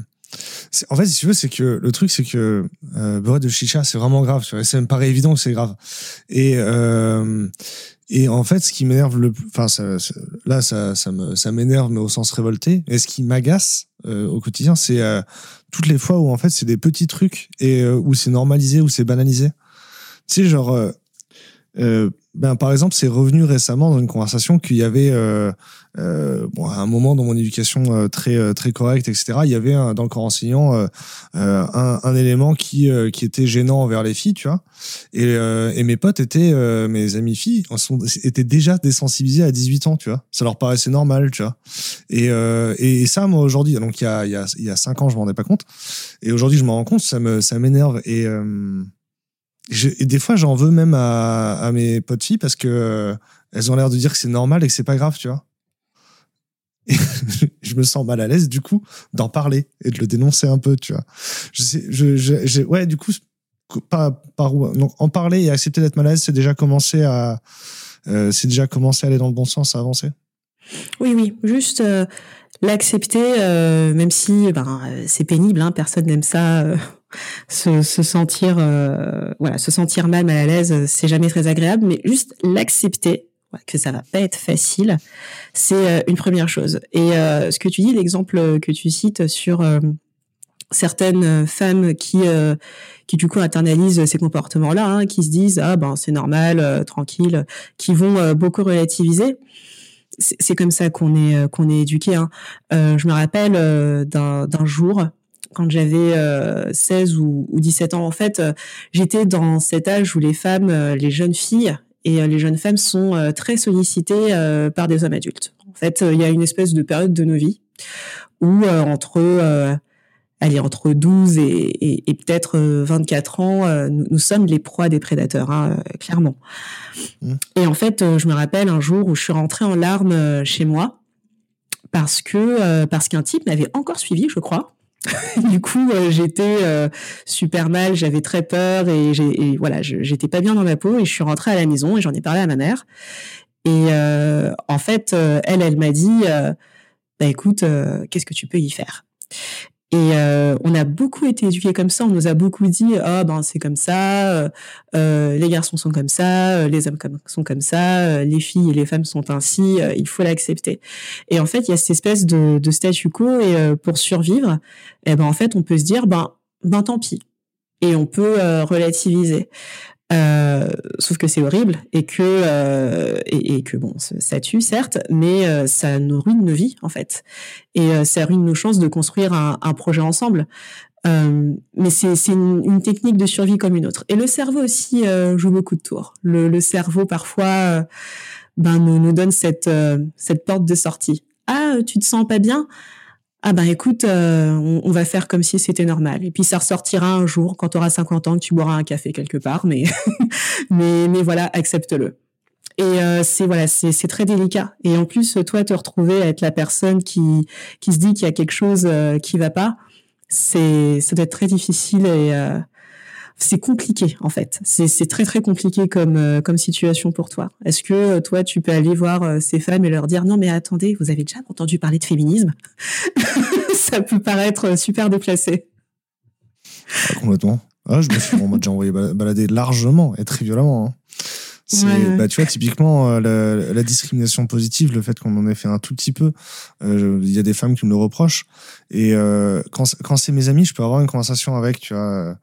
En fait, si tu veux, c'est que le truc, c'est que euh, de chicha, c'est vraiment grave. Ça me paraît évident que c'est grave. Et euh, et en fait, ce qui m'énerve le plus, enfin, ça, là, ça, ça me, ça m'énerve, mais au sens révolté. Et ce qui m'agace euh, au quotidien, c'est toutes les fois où en fait, c'est des petits trucs et où c'est normalisé, où c'est banalisé. Tu sais, genre, ben par exemple, c'est revenu récemment dans une conversation qu'il y avait euh, bon, à un moment dans mon éducation euh, très euh, très correcte, etc. Il y avait dans le corps enseignant euh, un, élément qui qui était gênant envers les filles, tu vois. Et, et mes potes étaient mes amis filles sont, étaient déjà désensibilisés à 18 ans, tu vois. Ça leur paraissait normal, tu vois. Et et ça, moi aujourd'hui, donc il y a il cinq ans, je m'en rendais pas compte. Et aujourd'hui, je m'en rends compte, ça me ça m'énerve et et des fois, j'en veux même à, mes potes filles parce que elles ont l'air de dire que c'est normal et que c'est pas grave, tu vois. je me sens mal à l'aise du coup d'en parler et de le dénoncer un peu, tu vois. Je sais, je, je, ouais, du coup, pas par où, donc en parler et accepter d'être mal à l'aise, c'est déjà commencé à, euh, c'est déjà commencé à aller dans le bon sens, à avancer. Oui, oui, juste euh, l'accepter, euh, même si ben, c'est pénible, hein, personne n'aime ça. Euh, se, se, sentir, voilà, se sentir mal, mal à l'aise, c'est jamais très agréable, mais juste l'accepter que ça va pas être facile, c'est une première chose. Et ce que tu dis, l'exemple que tu cites sur certaines femmes qui qui du coup internalisent ces comportements-là, hein, qui se disent ah ben c'est normal, tranquille, qui vont beaucoup relativiser c'est comme ça qu'on est euh, qu'on est éduqué. Hein. Euh, je me rappelle euh, d'un jour quand j'avais 16 ou, 17 ans. En fait, j'étais dans cet âge où les femmes, les jeunes filles et les jeunes femmes sont très sollicitées par des hommes adultes. En fait, il y a une espèce de période de nos vies où entre allez, entre 12 et, et, peut-être 24 euh, ans, euh, nous, sommes les proies des prédateurs, hein, euh, clairement. Mmh. Et en fait, je me rappelle un jour où je suis rentrée en larmes chez moi parce que parce qu'un type m'avait encore suivi, je crois. du coup, j'étais super mal, j'avais très peur et, voilà, j'étais pas bien dans ma peau et je suis rentrée à la maison et j'en ai parlé à ma mère. Et en fait, elle, elle m'a dit, bah écoute, qu'est-ce que tu peux y faire? Et euh, on a beaucoup été éduqués comme ça. On nous a beaucoup dit, ah ben c'est comme ça, euh, euh, les garçons sont comme ça, les hommes sont comme ça, les filles et les femmes sont ainsi. il faut l'accepter. Et en fait, il y a cette espèce de, de statu quo. Et pour survivre, eh ben en fait, on peut se dire, ben ben tant pis. Et on peut relativiser. Euh, sauf que c'est horrible et que euh, et, que bon ça tue certes mais euh, ça nous ruine nos vies en fait. Et ça ruine nos chances de construire un, projet ensemble. Mais c'est une, technique de survie comme une autre. Et le cerveau aussi joue beaucoup de tours. Le, le cerveau parfois ben nous, nous donne cette cette porte de sortie ah tu te sens pas bien? Ah ben écoute, euh, on, va faire comme si c'était normal. Et puis ça ressortira un jour quand tu auras 50 ans que tu boiras un café quelque part, mais mais mais voilà, accepte-le. Et euh, c'est voilà, c'est c'est très délicat. Et en plus, toi, te retrouver à être la personne qui qui se dit qu'il y a quelque chose euh, qui va pas, c'est ça doit être très difficile et c'est compliqué en fait. C'est très très compliqué comme euh, comme situation pour toi. Est-ce que euh, toi tu peux aller voir euh, ces femmes et leur dire non mais attendez, vous avez déjà entendu parler de féminisme? Ça peut paraître super déplacé. complètement. Ah, je me suis déjà envoyé balader largement et très violemment. Hein. Bah, tu vois, typiquement, la, discrimination positive, le fait qu'on en ait fait un tout petit peu, il y a des femmes qui me le reprochent. Et quand, quand c'est mes amis, je peux avoir une conversation avec, tu vois,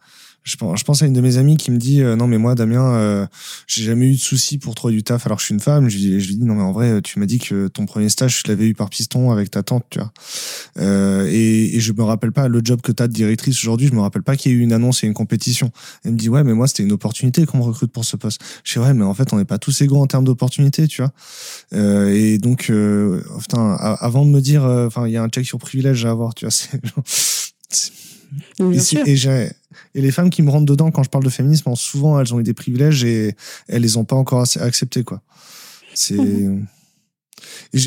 je, je pense à une de mes amies qui me dit euh, non mais moi Damien euh, j'ai jamais eu de soucis pour trouver du taf alors que je suis une femme je, je lui dis non mais en vrai tu m'as dit que ton premier stage tu l'avais eu par piston avec ta tante tu vois euh, et, et je me rappelle pas le job que tu as de directrice aujourd'hui. Je me rappelle pas qu'il y ait eu une annonce et une compétition. Elle me dit ouais mais moi c'était une opportunité qu'on me recrute pour ce poste je dis ouais mais en fait on n'est pas tous égaux en termes d'opportunités tu vois euh, et donc euh, putain avant de me dire enfin il y a un check sur privilège à avoir tu vois c'est et, et, et, les femmes qui me rentrent dedans quand je parle de féminisme, souvent elles ont eu des privilèges et elles les ont pas encore acceptés quoi. C'est mhm.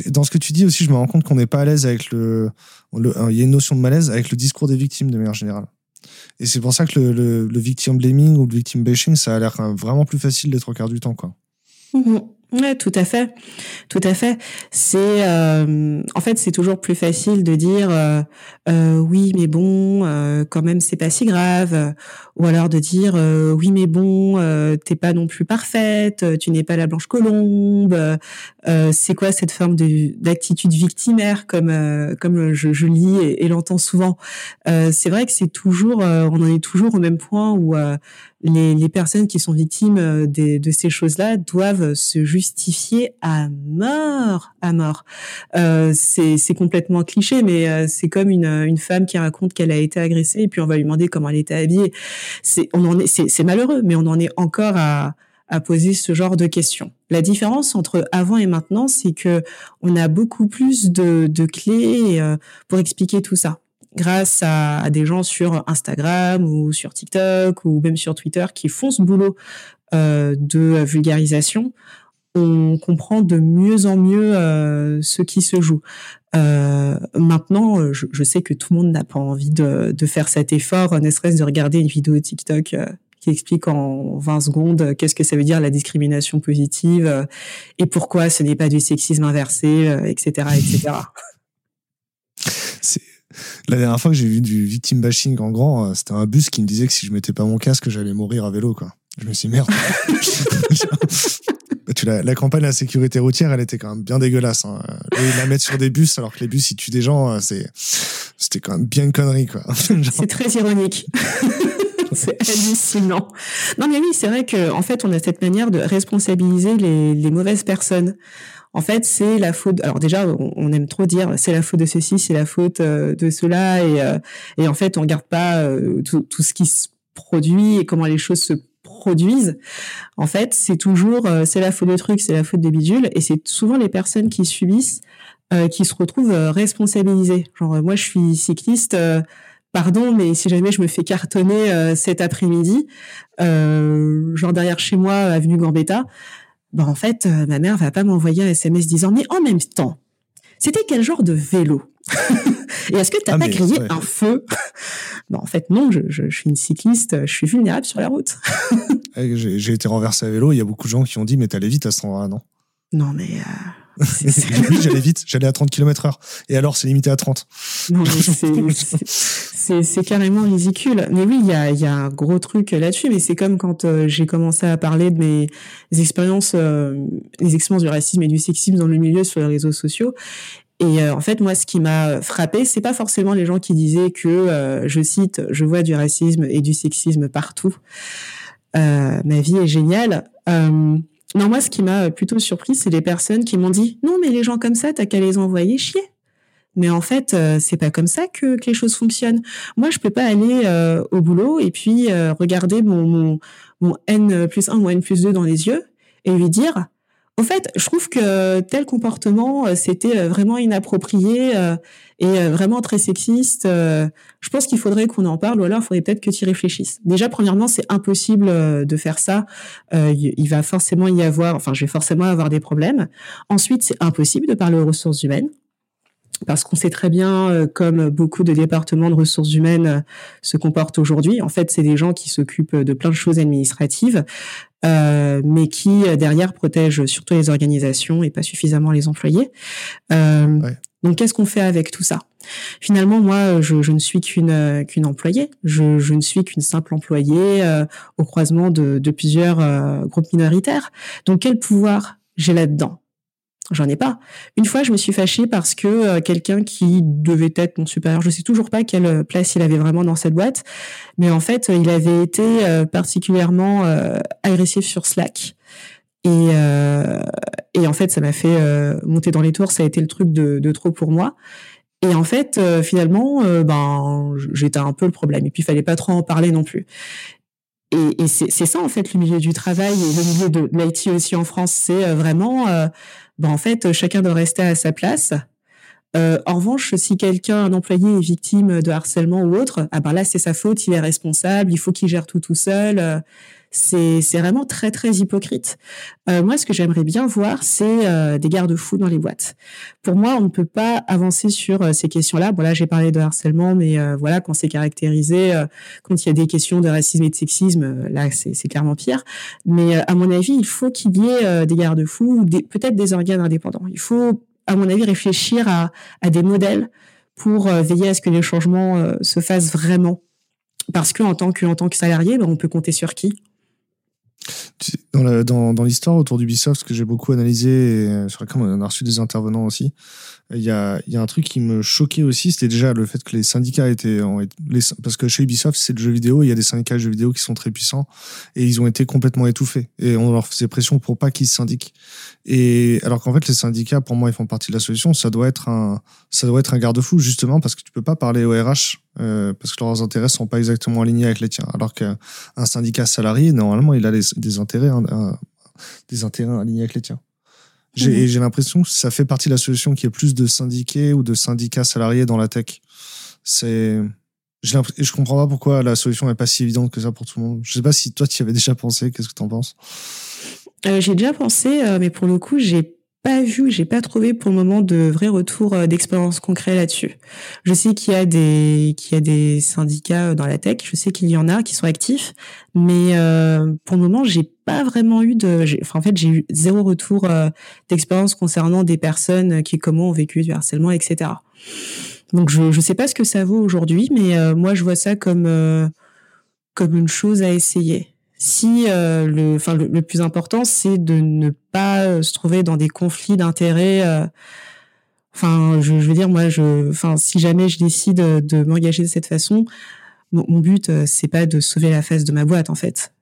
dans ce que tu dis aussi, je me rends compte qu'on n'est pas à l'aise avec le, il y a une notion de malaise avec le discours des victimes de manière générale. Et c'est pour ça que le, le, le, victim blaming ou le victim bashing, ça a l'air vraiment plus facile d'être au quart du temps quoi. Mhm. Ouais, tout à fait, tout à fait. C'est euh, en fait c'est toujours plus facile de dire euh, euh, oui mais bon euh, quand même c'est pas si grave. Ou alors de dire euh, oui mais bon t'es pas non plus parfaite tu n'es pas la blanche colombe. C'est quoi cette forme de d'attitude victimaire comme comme je, je lis et, et l'entends souvent. C'est vrai que c'est toujours on en est toujours au même point où les, les, personnes qui sont victimes euh, de, de ces choses-là doivent se justifier à mort, à mort. Euh, c'est complètement cliché, mais euh, c'est comme une, une femme qui raconte qu'elle a été agressée et puis on va lui demander comment elle était habillée. C'est on en est, c'est malheureux, mais on en est encore à à poser ce genre de questions. La différence entre avant et maintenant, c'est que on a beaucoup plus de, de clés euh, pour expliquer tout ça grâce à, des gens sur Instagram ou sur TikTok ou même sur Twitter qui font ce boulot euh, de vulgarisation, on comprend de mieux en mieux euh, ce qui se joue. Euh, maintenant, je, je, sais que tout le monde n'a pas envie de, de faire cet effort, ne serait-ce de regarder une vidéo TikTok qui explique en 20 secondes qu'est-ce que ça veut dire la discrimination positive et pourquoi ce n'est pas du sexisme inversé, etc., etc. La dernière fois que j'ai vu du victim bashing en grand, c'était un bus qui me disait que si je mettais pas mon casque, j'allais mourir à vélo, quoi. Je me suis dit, merde. tu la, la, campagne de la sécurité routière, elle était quand même bien dégueulasse. Hein. Et la mettre sur des bus, alors que les bus, ils tuent des gens, c'est, c'était quand même bien une connerie, quoi. C'est très ironique. c'est hallucinant. Non, mais oui, c'est vrai que en fait, on a cette manière de responsabiliser les, les mauvaises personnes. En fait, c'est la faute. Alors déjà, on, aime trop dire c'est la faute de ceci, c'est la faute euh, de cela, et, euh, et en fait, on regarde pas euh, tout, tout, ce qui se produit et comment les choses se produisent. En fait, c'est toujours c'est la faute de truc, c'est la faute des bidules, et c'est souvent les personnes qui subissent qui se retrouvent responsabilisées. Genre moi, je suis cycliste pardon, mais si jamais je me fais cartonner euh, cet après-midi, euh, genre derrière chez moi, avenue Gambetta, ben en fait, euh, ma mère va pas m'envoyer un SMS disant mais en même temps, c'était quel genre de vélo? Et est-ce que tu n'as ah, pas grillé un feu? Ben, En fait, non, je, je, suis une cycliste, je suis vulnérable sur la route. Eh, j'ai été renversé à vélo, il y a beaucoup de gens qui ont dit mais t'allais vite à ce moment-là, non? Non, mais oui, j'allais vite, j'allais à 30 km heure. Et alors, c'est limité à 30. Non, c'est carrément ridicule. Mais oui, il y a, y a un gros truc là-dessus. Mais c'est comme quand euh, j'ai commencé à parler de mes expériences, euh, les expériences du racisme et du sexisme dans le milieu sur les réseaux sociaux. Et euh, en fait, moi, ce qui m'a frappé, c'est pas forcément les gens qui disaient que, je cite, je vois du racisme et du sexisme partout. ma vie est géniale. Non, moi, ce qui m'a plutôt surpris, c'est les personnes qui m'ont dit non, mais les gens comme ça, t'as qu'à les envoyer chier. Mais en fait, euh, c'est pas comme ça que, les choses fonctionnent. Moi, je peux pas aller euh, au boulot et puis euh, regarder mon N plus 1 ou N plus 2 dans les yeux et lui dire au fait, je trouve que tel comportement, euh, c'était euh, vraiment inapproprié euh, et vraiment très sexiste. Je pense qu'il faudrait qu'on en parle ou alors il faudrait peut-être que tu y réfléchisses. Déjà, premièrement, c'est impossible de faire ça. Il va forcément y avoir, enfin, je vais forcément avoir des problèmes. Ensuite, c'est impossible de parler aux ressources humaines parce qu'on sait très bien, comme beaucoup de départements de ressources humaines se comportent aujourd'hui. En fait, c'est des gens qui s'occupent de plein de choses administratives. Euh, mais qui euh, derrière protège surtout les organisations et pas suffisamment les employés. Euh, Donc qu'est-ce qu'on fait avec tout ça? Finalement, moi, je, je ne suis qu'une qu'une employée. Je, je, ne suis qu'une simple employée euh, au croisement de, de plusieurs groupes minoritaires. Donc quel pouvoir j'ai là-dedans? J'en ai pas. Une fois, je me suis fâchée parce que euh, quelqu'un qui devait être mon supérieur, je sais toujours pas quelle place il avait vraiment dans cette boîte, mais en fait, il avait été euh, particulièrement euh, agressif sur Slack. Et, et en fait, ça m'a fait monter dans les tours. Ça a été le truc de, de trop pour moi. Et en fait, finalement, ben, j'étais un peu le problème. Et puis, il fallait pas trop en parler non plus. Et, et c'est ça, en fait, le milieu du travail et le milieu de l'IT aussi en France. C'est vraiment ben en fait, chacun doit rester à sa place. Euh, en revanche, si quelqu'un, un employé, est victime de harcèlement ou autre, ah ben là, c'est sa faute, il est responsable, il faut qu'il gère tout tout seul. Euh, c'est vraiment très très hypocrite. Euh, moi, ce que j'aimerais bien voir, c'est euh, des garde-fous dans les boîtes. Pour moi, on ne peut pas avancer sur euh, ces questions-là. Bon là, j'ai parlé de harcèlement, mais voilà, quand c'est caractérisé, quand il y a des questions de racisme et de sexisme, là, c'est clairement pire. Mais à mon avis, il faut qu'il y ait des garde-fous, peut-être des organes indépendants. Il faut, à mon avis, réfléchir à, à des modèles pour veiller à ce que les changements se fassent vraiment. Parce que en tant que en tant que salarié, ben, on peut compter sur qui? Dans, l'histoire autour d'Ubisoft, ce que j'ai beaucoup analysé, et euh, sur laquelle on a reçu des intervenants aussi, il y a, y a un truc qui me choquait aussi, c'était déjà le fait que les syndicats étaient... Les, parce que chez Ubisoft, c'est le jeu vidéo, il y a des syndicats de jeux vidéo qui sont très puissants, et ils ont été complètement étouffés. Et on leur faisait pression pour pas qu'ils se syndiquent. Et alors qu'en fait, les syndicats, pour moi, ils font partie de la solution. Ça doit être un, ça doit être un garde-fou, justement, parce que tu peux pas parler au RH, euh, parce que leurs intérêts sont pas exactement alignés avec les tiens. Alors qu'un syndicat salarié, normalement, il a des, intérêts, des intérêts alignés avec les tiens. J'ai mmh. l'impression que ça fait partie de la solution qu'il y ait plus de syndiqués ou de syndicats salariés dans la tech. C'est, je comprends pas pourquoi la solution n'est pas si évidente que ça pour tout le monde. Je sais pas si toi tu y avais déjà pensé. Qu'est-ce que tu en penses? Euh, J'ai déjà pensé, euh, mais pour le coup, j'ai pas vu, j'ai pas trouvé pour le moment de vrais retours euh, d'expérience concrets là-dessus. Je sais qu'il y a des qu'il y a des syndicats euh, dans la tech, je sais qu'il y en a qui sont actifs, mais euh, pour le moment, j'ai pas vraiment eu de enfin en fait, j'ai eu zéro retour d'expérience concernant des personnes qui comment ont vécu du harcèlement etc. Donc je je sais pas ce que ça vaut aujourd'hui, mais moi je vois ça comme comme une chose à essayer si euh, le, enfin le, plus important, c'est de ne pas euh, se trouver dans des conflits d'intérêts. Euh, enfin, je, veux dire, moi, je, enfin, si jamais je décide de m'engager de cette façon, mon, but, c'est pas de sauver la face de ma boîte, en fait.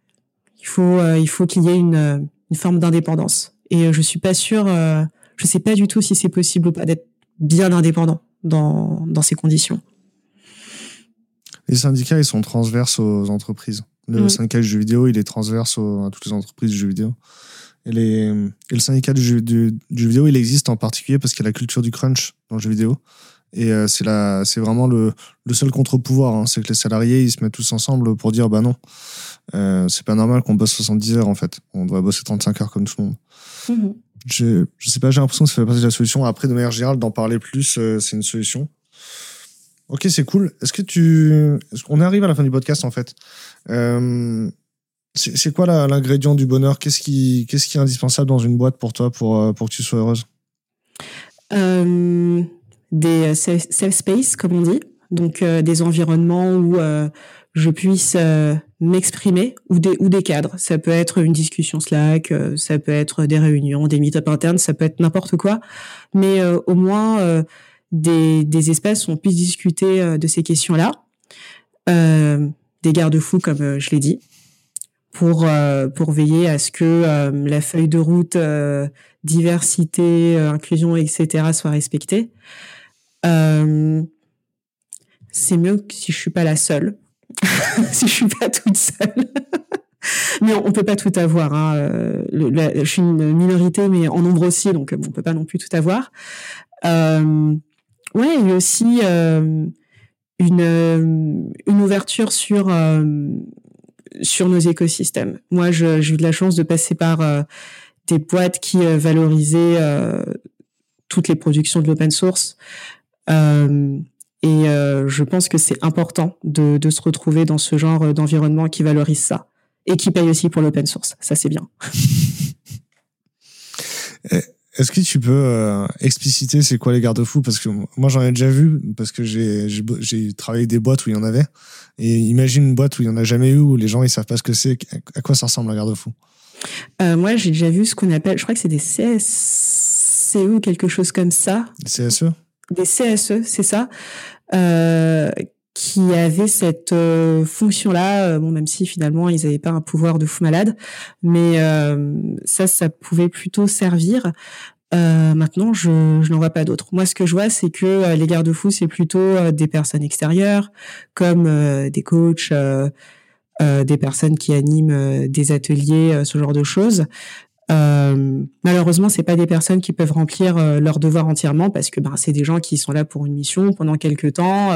Il faut, il faut qu'il y ait une, forme d'indépendance. Et je suis pas sûre, je sais pas du tout si c'est possible ou pas d'être bien indépendant dans ces conditions. Les syndicats, ils sont transverses aux entreprises. Le mm. syndicat du jeu vidéo, il est transverse à toutes les entreprises du jeu vidéo. Et, les, le syndicat du jeu, du, vidéo, il existe en particulier parce qu'il y a la culture du crunch dans le jeu vidéo. Et euh, c'est c'est vraiment le, le seul contre-pouvoir. Hein. c'est que les salariés, ils se mettent tous ensemble pour dire, bah non, euh, c'est pas normal qu'on bosse 70 heures en fait. On doit bosser 35 heures comme tout le monde. Mm-hmm. Je, je sais pas, j'ai l'impression que ça fait partie de la solution. Après, de manière générale, d'en parler plus, euh, c'est une solution. Ok, c'est cool. Est-ce que tu. On arrive à la fin du podcast en fait? Euh, c'est quoi l'ingrédient du bonheur? Qu'est-ce qui, qui est indispensable dans une boîte pour toi pour, euh, pour que tu sois heureuse? Euh, Des safe, space, comme on dit. Donc des environnements où je puisse m'exprimer ou des, ou des cadres. Ça peut être une discussion Slack, ça peut être des réunions, des meet-up internes, ça peut être n'importe quoi. Mais au moins des, des espaces où on puisse discuter euh, de ces questions-là, euh, des garde-fous comme euh, je l'ai dit, pour pour veiller à ce que la feuille de route diversité, inclusion, etc. soit respectée. c'est mieux que si je suis pas la seule, si je suis pas toute seule. mais on, peut pas tout avoir. Hein. je suis une minorité, mais en nombre aussi, donc on peut pas non plus tout avoir. Euh, Ouais, a aussi euh, une, euh, une ouverture sur euh, sur nos écosystèmes. Moi, j'ai eu de la chance de passer par des boîtes qui valorisaient toutes les productions de l'open source. et je pense que c'est important de, de se retrouver dans ce genre d'environnement qui valorise ça et qui paye aussi pour l'open source. Ça, c'est bien. Est-ce que tu peux euh, expliciter c'est quoi les garde-fous? Parce que moi j'en ai déjà vu, parce que j'ai travaillé avec des boîtes où il y en avait. Et imagine une boîte où il n'y en a jamais eu, où les gens ils savent pas ce que c'est. À quoi ça ressemble un garde-fou? Euh, Moi j'ai déjà vu ce qu'on appelle, je crois que c'est des CSCE ou quelque chose comme ça. Des CSE Des CSE, c'est ça. Euh, qui avait cette euh, fonction-là, euh, bon, même si finalement ils n'avaient pas un pouvoir de fou malade, mais euh, ça, ça pouvait plutôt servir. maintenant, je, je n'en vois pas d'autres. Moi, ce que je vois, c'est que les garde-fous, c'est plutôt des personnes extérieures, comme des coachs, des personnes qui animent des ateliers, ce genre de choses. Euh, malheureusement, c'est pas des personnes qui peuvent remplir leur devoir entièrement parce que ben c'est des gens qui sont là pour une mission pendant quelques temps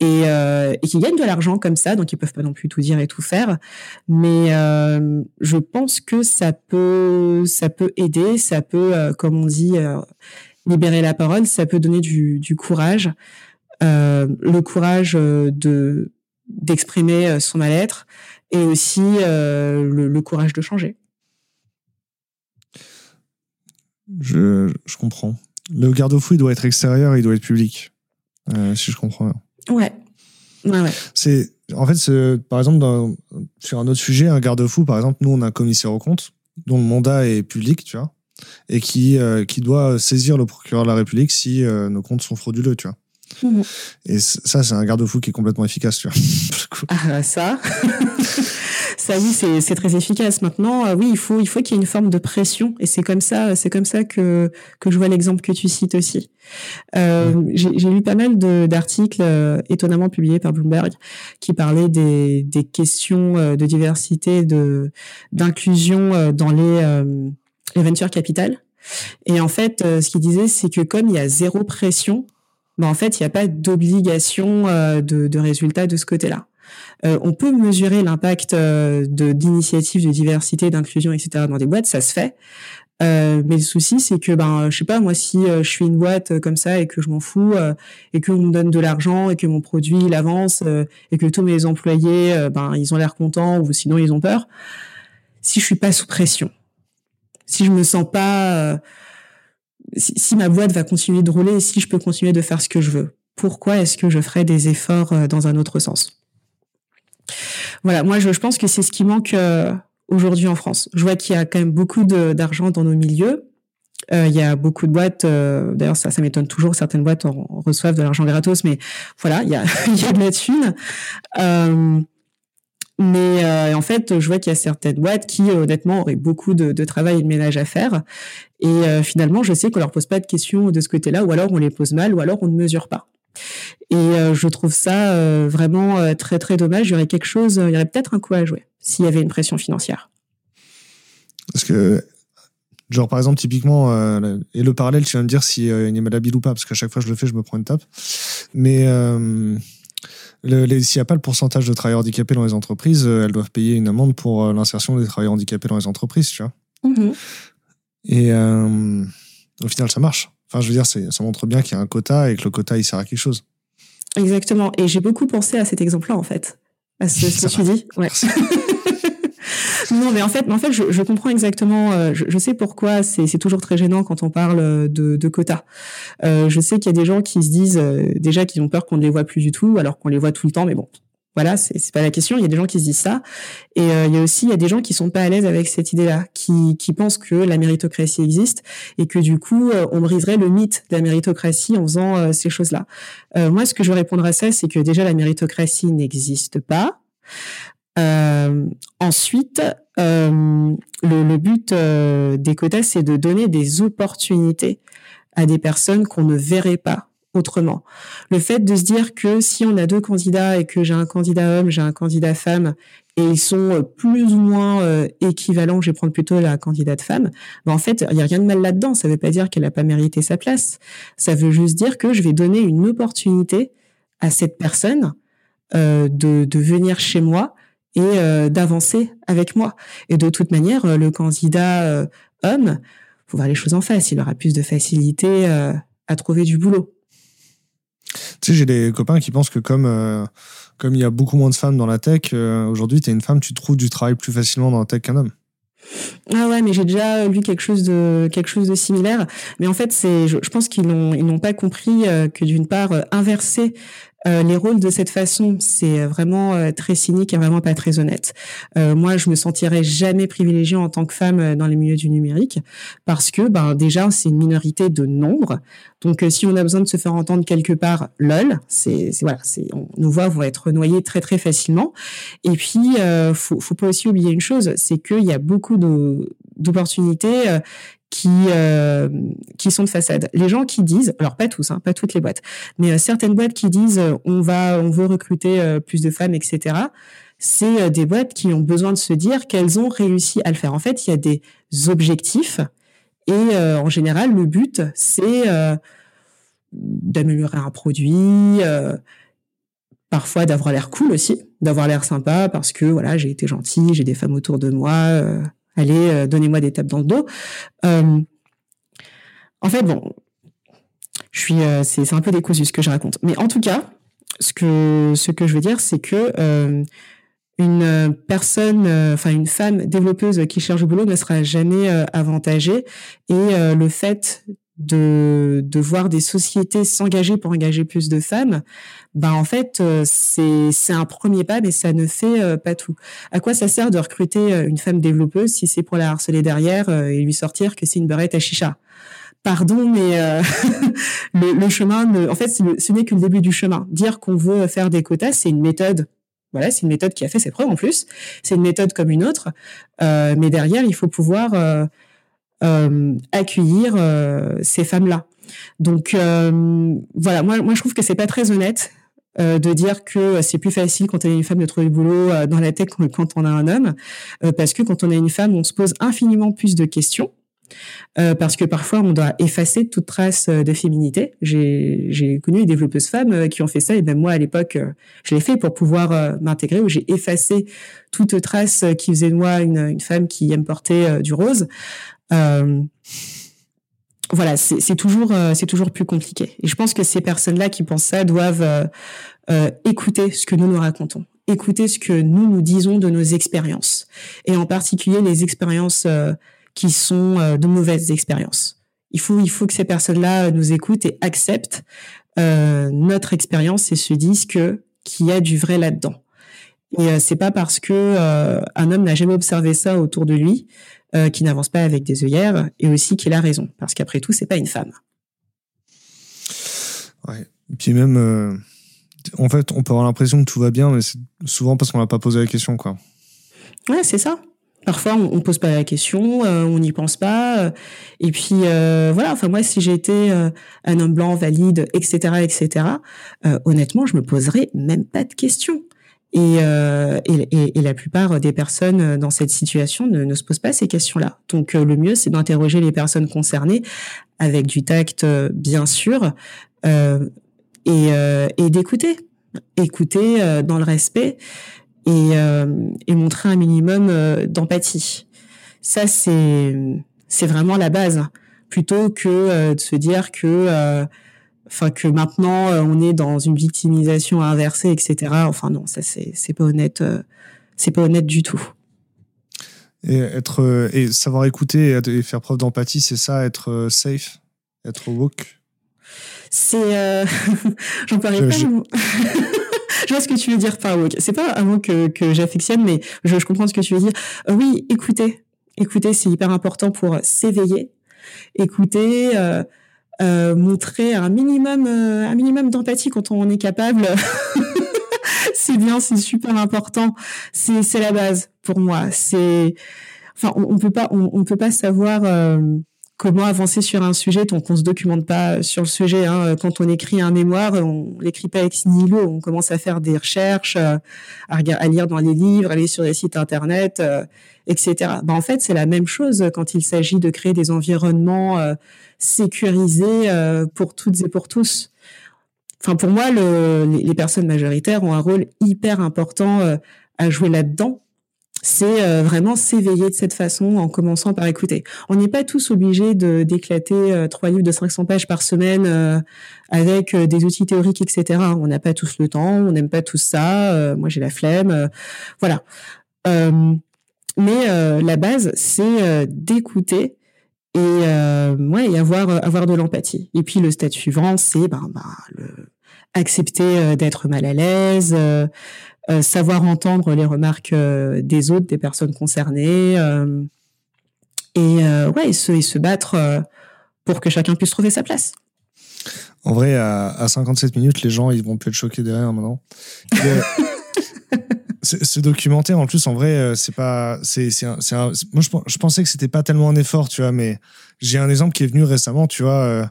et, euh, qui gagnent de l'argent comme ça, donc ils peuvent pas non plus tout dire et tout faire. Mais euh, je pense que ça peut, ça peut aider, ça peut, euh, comme on dit, libérer la parole, ça peut donner du, courage, le courage de d'exprimer son mal-être et aussi le, courage de changer. Je, comprends. Le garde-fou, il doit être extérieur, il doit être public, si je comprends. Ouais. Ouais, ouais. C'est, en fait, par exemple, dans, sur un autre sujet, un garde-fou, par exemple, nous, on a un commissaire aux comptes dont le mandat est public, tu vois, et qui, euh, qui doit saisir le procureur de la République si euh, nos comptes sont frauduleux, tu vois. Mmh. Et ça, c'est un garde-fou qui est complètement efficace, tu vois. ah, ça ça oui, c'est très efficace. Maintenant, euh, oui, il faut il faut qu'il y ait une forme de pression, et c'est comme ça, c'est comme ça que que je vois l'exemple que tu cites aussi. Euh, J'ai lu pas mal d'articles euh, étonnamment publiés par Bloomberg qui parlaient des des questions euh, de diversité, de d'inclusion dans les les venture capital. Et en fait, ce qu'il disait, c'est que comme il y a zéro pression, ben en fait, il n'y a pas d'obligation de, de résultat de ce côté-là. Euh, on peut mesurer l'impact euh, de d'initiatives de diversité, d'inclusion, etc. dans des boîtes, ça se fait. Euh, mais le souci, c'est que, ben, je sais pas, moi, si je suis une boîte comme ça et que je m'en fous et qu'on me donne de l'argent et que mon produit il avance et que tous mes employés, ben, ils ont l'air contents ou sinon ils ont peur. Si je suis pas sous pression, si je me sens pas, si, ma boîte va continuer de rouler si je peux continuer de faire ce que je veux, pourquoi est-ce que je ferais des efforts dans un autre sens? Voilà, moi, je, pense que c'est ce qui manque aujourd'hui en France. Je vois qu'il y a quand même beaucoup d'argent dans nos milieux. Euh, il y a beaucoup de boîtes, euh, d'ailleurs ça, m'étonne toujours, certaines boîtes en, reçoivent de l'argent gratos, mais voilà, il y a, de la thune. Euh, mais euh, en fait, je vois qu'il y a certaines boîtes qui, honnêtement, auraient beaucoup de, travail et de ménage à faire. Et euh, finalement, je sais qu'on leur pose pas de questions de ce côté-là, ou alors on les pose mal, ou alors on ne mesure pas. Et euh, je trouve ça vraiment très très dommage. Il y aurait quelque chose, il y aurait peut-être un coup à jouer s'il y avait une pression financière. Parce que, genre, par exemple, typiquement, et le parallèle, tu viens de dire si euh, il a malhabile ou pas, parce qu'à chaque fois que je le fais, je me prends une tape. Mais s'il n'y a pas le pourcentage de travailleurs handicapés dans les entreprises, euh, elles doivent payer une amende pour euh, l'insertion des travailleurs handicapés dans les entreprises, tu vois. Mm-hmm. Et au final, ça marche. Enfin, je veux dire, ça montre bien qu'il y a un quota et que le quota, il sert à quelque chose. Exactement. Et j'ai beaucoup pensé à cet exemple-là, en fait à ce, ce que tu dis. Ouais. non, mais en fait, en fait, je, je comprends exactement. Euh, je, je, sais pourquoi c'est toujours très gênant quand on parle de, de quotas. Euh, je sais qu'il y a des gens qui se disent euh, déjà qu'ils ont peur qu'on ne les voit plus du tout, alors qu'on les voit tout le temps. Mais bon, voilà, c'est pas la question. Il y a des gens qui se disent ça, et euh, il y a aussi il y a des gens qui sont pas à l'aise avec cette idée-là, qui, qui pensent que la méritocratie existe et que du coup euh, on briserait le mythe de la méritocratie en faisant euh, ces choses-là. moi, ce que je veux répondre à ça, c'est que déjà la méritocratie n'existe pas. Ensuite, le, le, but des quotas, c'est de donner des opportunités à des personnes qu'on ne verrait pas autrement. Le fait de se dire que si on a deux candidats et que j'ai un candidat homme, j'ai un candidat femme, et ils sont euh, plus ou moins euh, équivalents, je vais prendre plutôt la candidate femme, ben en fait, il n'y a rien de mal là-dedans. Ça ne veut pas dire qu'elle n'a pas mérité sa place. Ça veut juste dire que je vais donner une opportunité à cette personne euh, de venir chez moi et euh, d'avancer avec moi. Et de toute manière, euh, le candidat homme, faut voir les choses en face. Il aura plus de facilité à trouver du boulot. Tu sais, j'ai des copains qui pensent que comme euh, comme il y a beaucoup moins de femmes dans la tech, euh, aujourd'hui, tu es une femme, tu trouves du travail plus facilement dans la tech qu'un homme. Ah ouais, mais j'ai déjà lu quelque chose de quelque chose de similaire. Mais en fait, c'est, je, je pense qu'ils n'ont ils n'ont pas compris euh, que d'une part inverser euh, les rôles de cette façon, c'est vraiment euh, très cynique et vraiment pas très honnête. Euh, moi, je me sentirais jamais privilégiée en tant que femme dans les milieux du numérique parce que, ben, déjà, c'est une minorité de nombre. Donc, si on a besoin de se faire entendre quelque part, lol, c'est voilà, c'est nos voix vont être noyées très très facilement. Et puis, faut, faut pas aussi oublier une chose, c'est qu'il y a beaucoup d'opportunités qui euh, qui sont de façade. Les gens qui disent, alors pas tous, hein, pas toutes les boîtes, mais euh, certaines boîtes qui disent euh, on va, on veut recruter euh, plus de femmes, etc. C'est des boîtes qui ont besoin de se dire qu'elles ont réussi à le faire. En fait, il y a des objectifs et en général, le but c'est d'améliorer un produit. Parfois d'avoir l'air cool aussi, d'avoir l'air sympa parce que voilà j'ai été gentille, j'ai des femmes autour de moi, allez, euh, donnez-moi des tapes dans le dos. Euh, en fait, bon, je suis, euh, c'est un peu décousu ce que je raconte. Mais en tout cas, ce que ce que je veux dire, c'est que une personne, enfin une femme développeuse qui cherche du boulot ne sera jamais avantagée. Et le fait de, de voir des sociétés s'engager pour engager plus de femmes, ben en fait euh, c'est c'est un premier pas, mais ça ne fait euh, pas tout. À quoi ça sert de recruter euh, une femme développeuse si c'est pour la harceler derrière et lui sortir que c'est une barrette à chicha? Pardon, mais le, le, chemin, en fait, ce n'est que le début du chemin. Dire qu'on veut faire des quotas, c'est une méthode voilà, c'est une méthode qui a fait ses preuves en plus. C'est une méthode comme une autre, euh, mais derrière, il faut pouvoir euh, euh, accueillir euh, ces femmes-là. Donc euh, voilà, moi, moi je trouve que c'est pas très honnête de dire que c'est plus facile quand on est une femme de trouver le boulot dans la tech que quand on a un homme, parce que quand on a une femme, on se pose infiniment plus de questions. Euh, parce que parfois on doit effacer toute trace de féminité. J'ai connu des développeuses femmes qui ont fait ça, et même moi à l'époque, je l'ai fait pour pouvoir m'intégrer, où j'ai effacé toute trace qui faisait de moi une, une femme qui aime porter du rose. Voilà, c'est toujours c'est toujours plus compliqué. Et je pense que ces personnes-là qui pensent ça doivent écouter ce que nous nous racontons, écouter ce que nous nous disons de nos expériences, et en particulier les expériences qui sont de mauvaises expériences. Il faut, il faut que ces personnes-là nous écoutent et acceptent euh, notre expérience et se disent que qu'il y a du vrai là-dedans. Et euh, c'est pas parce que euh, un homme n'a jamais observé ça autour de lui euh, qu'il n'avance pas avec des œillères et aussi qu'il a raison, parce qu'après tout, c'est pas une femme. Ouais. Et puis même, euh, en fait, on peut avoir l'impression que tout va bien, mais c'est souvent parce qu'on n'a pas posé la question, quoi. Ouais, c'est ça. Parfois, on, on pose pas la question, euh, on n'y pense pas. euh, et puis euh, voilà. Enfin moi, si j'étais euh, un homme blanc valide, etc., etc. euh, honnêtement, je me poserais même pas de questions. Et, euh, et, et- la plupart des personnes euh, dans cette situation ne, ne se posent pas ces questions-là. Donc euh, le mieux, c'est d'interroger les personnes concernées avec du tact, euh, bien sûr, et, et d'écouter, écouter dans le respect et, et montrer un minimum d'empathie. Ça, c'est c'est vraiment la base, plutôt que de se dire que, enfin que maintenant euh, on est dans une victimisation inversée, etc. Enfin non, ça c'est c'est pas honnête, euh, c'est pas honnête du tout. Et être euh, et savoir écouter et faire preuve d'empathie, c'est ça, être safe, être woke? C'est, euh... j'en parlais Je- pas. je- je vois ce que tu veux dire par woke. C'est pas un mot que, que j'affectionne, mais je, je comprends ce que tu veux dire. Euh, oui, écouter. Écouter, c'est hyper important pour s'éveiller. Écouter, euh, euh, montrer un minimum, euh, un minimum d'empathie quand on est capable. c'est bien, c'est super important. C'est, c'est la base pour moi. C'est, enfin, on, on peut pas, peut pas savoir. euh, comment avancer sur un sujet tant qu'on se documente pas sur le sujet. Hein. Quand on écrit un mémoire, on l'écrit pas ex nihilo, on commence à faire des recherches, euh, à, à lire dans les livres, aller sur les sites internet, euh, etc. Ben, en fait, c'est la même chose quand il s'agit de créer des environnements euh, sécurisés euh, pour toutes et pour tous. Enfin, pour moi, le, les, les personnes majoritaires ont un rôle hyper important euh, à jouer là-dedans. C'est euh, vraiment s'éveiller de cette façon en commençant par écouter. On n'est pas tous obligés de d'éclater euh, trois livres de 500 pages par semaine euh, avec des outils théoriques, etc. On n'a pas tous le temps, on n'aime pas tous ça. moi, j'ai la flemme. voilà. Mais la base, c'est d'écouter et ouais, et avoir avoir de l'empathie. Et puis le stade suivant, c'est ben, ben le accepter d'être mal à l'aise. euh, euh, savoir entendre les remarques euh, des autres, des personnes concernées, euh, et ouais, et se, et se battre pour que chacun puisse trouver sa place. En vrai, à, à 57 minutes, les gens, ils vont plus être choqués derrière maintenant. Euh, c'est c'est documenté. En plus, en vrai, c'est pas. C'est, c'est moi, je, pen- je pensais que c'était pas tellement un effort, tu vois, mais j'ai un exemple qui est venu récemment, tu vois.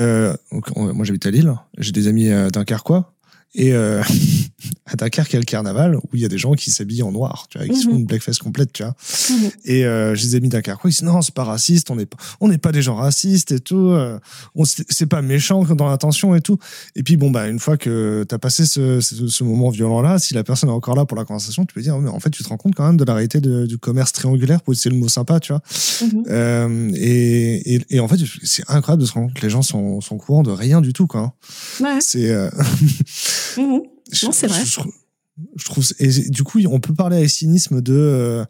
euh, donc, on- moi, j'habite à Lille. J'ai des amis euh, dunkerquois. Et euh, à Dunkerque, il y a le carnaval où il y a des gens qui s'habillent en noir, tu vois, qui font Mhm. une blackface complète, tu vois. Et euh, j'ai des amis dunkerquois, ils disent non, c'est pas raciste, on n'est pas, on n'est pas des gens racistes et tout. euh, on c'est pas méchant dans l'intention et tout. Et puis bon bah une fois que t'as passé ce, ce, ce moment violent là, si la personne est encore là pour la conversation, tu peux dire mais en fait tu te rends compte quand même de la réalité de- du commerce triangulaire pour utiliser le mot sympa, tu vois. Mhm. Euh, et, et, et en fait c'est incroyable de se rendre compte que les gens sont, sont au courant de rien du tout quoi. hein. Ouais. C'est euh, je- Non, c'est vrai. Je, trouve- je trouve et du coup on peut parler avec cynisme de euh,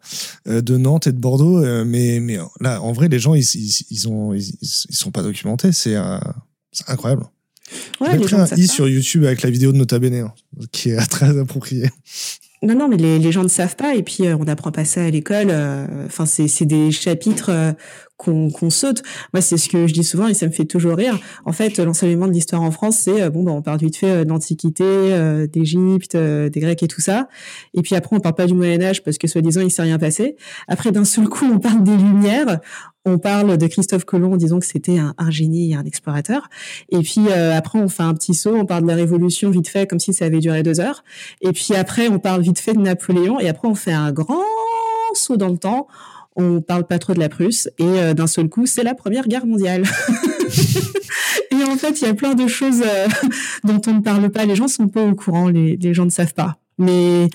euh, de Nantes et de Bordeaux euh, mais mais là en vrai les gens ils ils, ils ont ils, ils sont pas documentés. C'est euh, c'est incroyable. Ouais, gens ne un i sur YouTube avec la vidéo de Nota Bene hein, qui est très appropriée. Non, non, mais les, les gens ne savent pas. Et puis euh, on n'apprend pas ça à l'école. euh, Enfin, c'est c'est des chapitres euh, qu'on saute. Moi, c'est ce que je dis souvent et ça me fait toujours rire. En fait, l'enseignement de l'histoire en France, c'est euh, bon, ben, on parle vite fait euh, d'Antiquité, euh, d'Égypte, euh, des Grecs et tout ça. Et puis après, on parle pas du Moyen Âge parce que soi-disant il s'est rien passé. Après, d'un seul coup, on parle des Lumières. On parle de Christophe Colomb, disons que c'était un, un génie et un explorateur. Et puis euh, après, on fait un petit saut, on parle de la Révolution vite fait, comme si ça avait duré deux heures. Et puis après, on parle vite fait de Napoléon. Et après, on fait un grand saut dans le temps. On parle pas trop de la Prusse. Et euh, d'un seul coup, c'est la Première Guerre mondiale. et en fait, il y a plein de choses euh, dont on ne parle pas. Les gens sont pas au courant. Les, les gens ne savent pas. Mais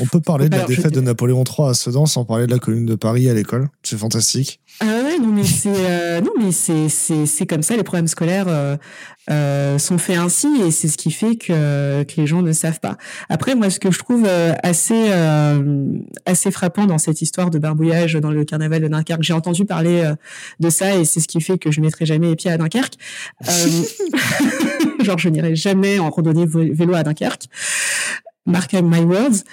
on peut parler de la défaite de Napoléon III à Sedan sans parler de la Commune de Paris à l'école. C'est fantastique. Ah ouais, non mais c'est euh, non mais c'est c'est c'est comme ça les problèmes scolaires euh, euh, sont faits ainsi et c'est ce qui fait que que les gens ne savent pas. Après moi ce que je trouve euh, assez euh, assez frappant dans cette histoire de barbouillage dans le carnaval de Dunkerque, j'ai entendu parler de ça et c'est ce qui fait que je mettrai jamais les pieds à Dunkerque. genre je n'irai jamais en randonnée vélo à Dunkerque mark my words.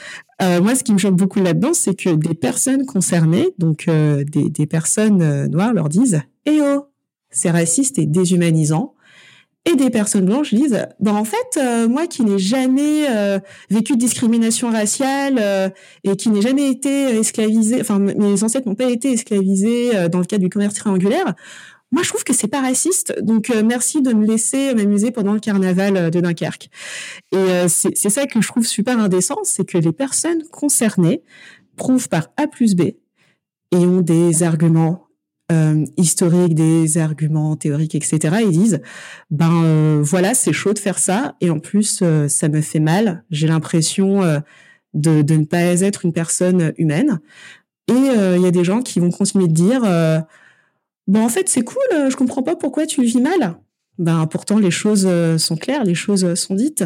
Euh, moi, ce qui me choque beaucoup là-dedans, c'est que des personnes concernées, donc euh, des, des, personnes euh, noires, leur disent "Eh oh, c'est raciste et déshumanisant." Et des personnes blanches disent "Ben en fait, euh, moi qui n'ai jamais vécu de discrimination raciale et qui n'ai jamais été esclavisé, enfin mes ancêtres n'ont pas été esclavisés dans le cadre du commerce triangulaire." Moi, je trouve que c'est pas raciste. Donc, euh, merci de me laisser m'amuser pendant le carnaval euh, de Dunkerque. Et euh, c'est ça que je trouve super indécent, c'est que les personnes concernées prouvent par A plus B et ont des arguments historiques, des arguments théoriques, etc. Ils disent, ben voilà, c'est chaud de faire ça, et en plus, ça me fait mal. J'ai l'impression de, de, ne pas être une personne humaine. Et il y a des gens qui vont continuer de dire Bon, en fait, c'est cool, euh, je comprends pas pourquoi tu vis mal. Ben, pourtant, les choses euh, sont claires, les choses euh, sont dites.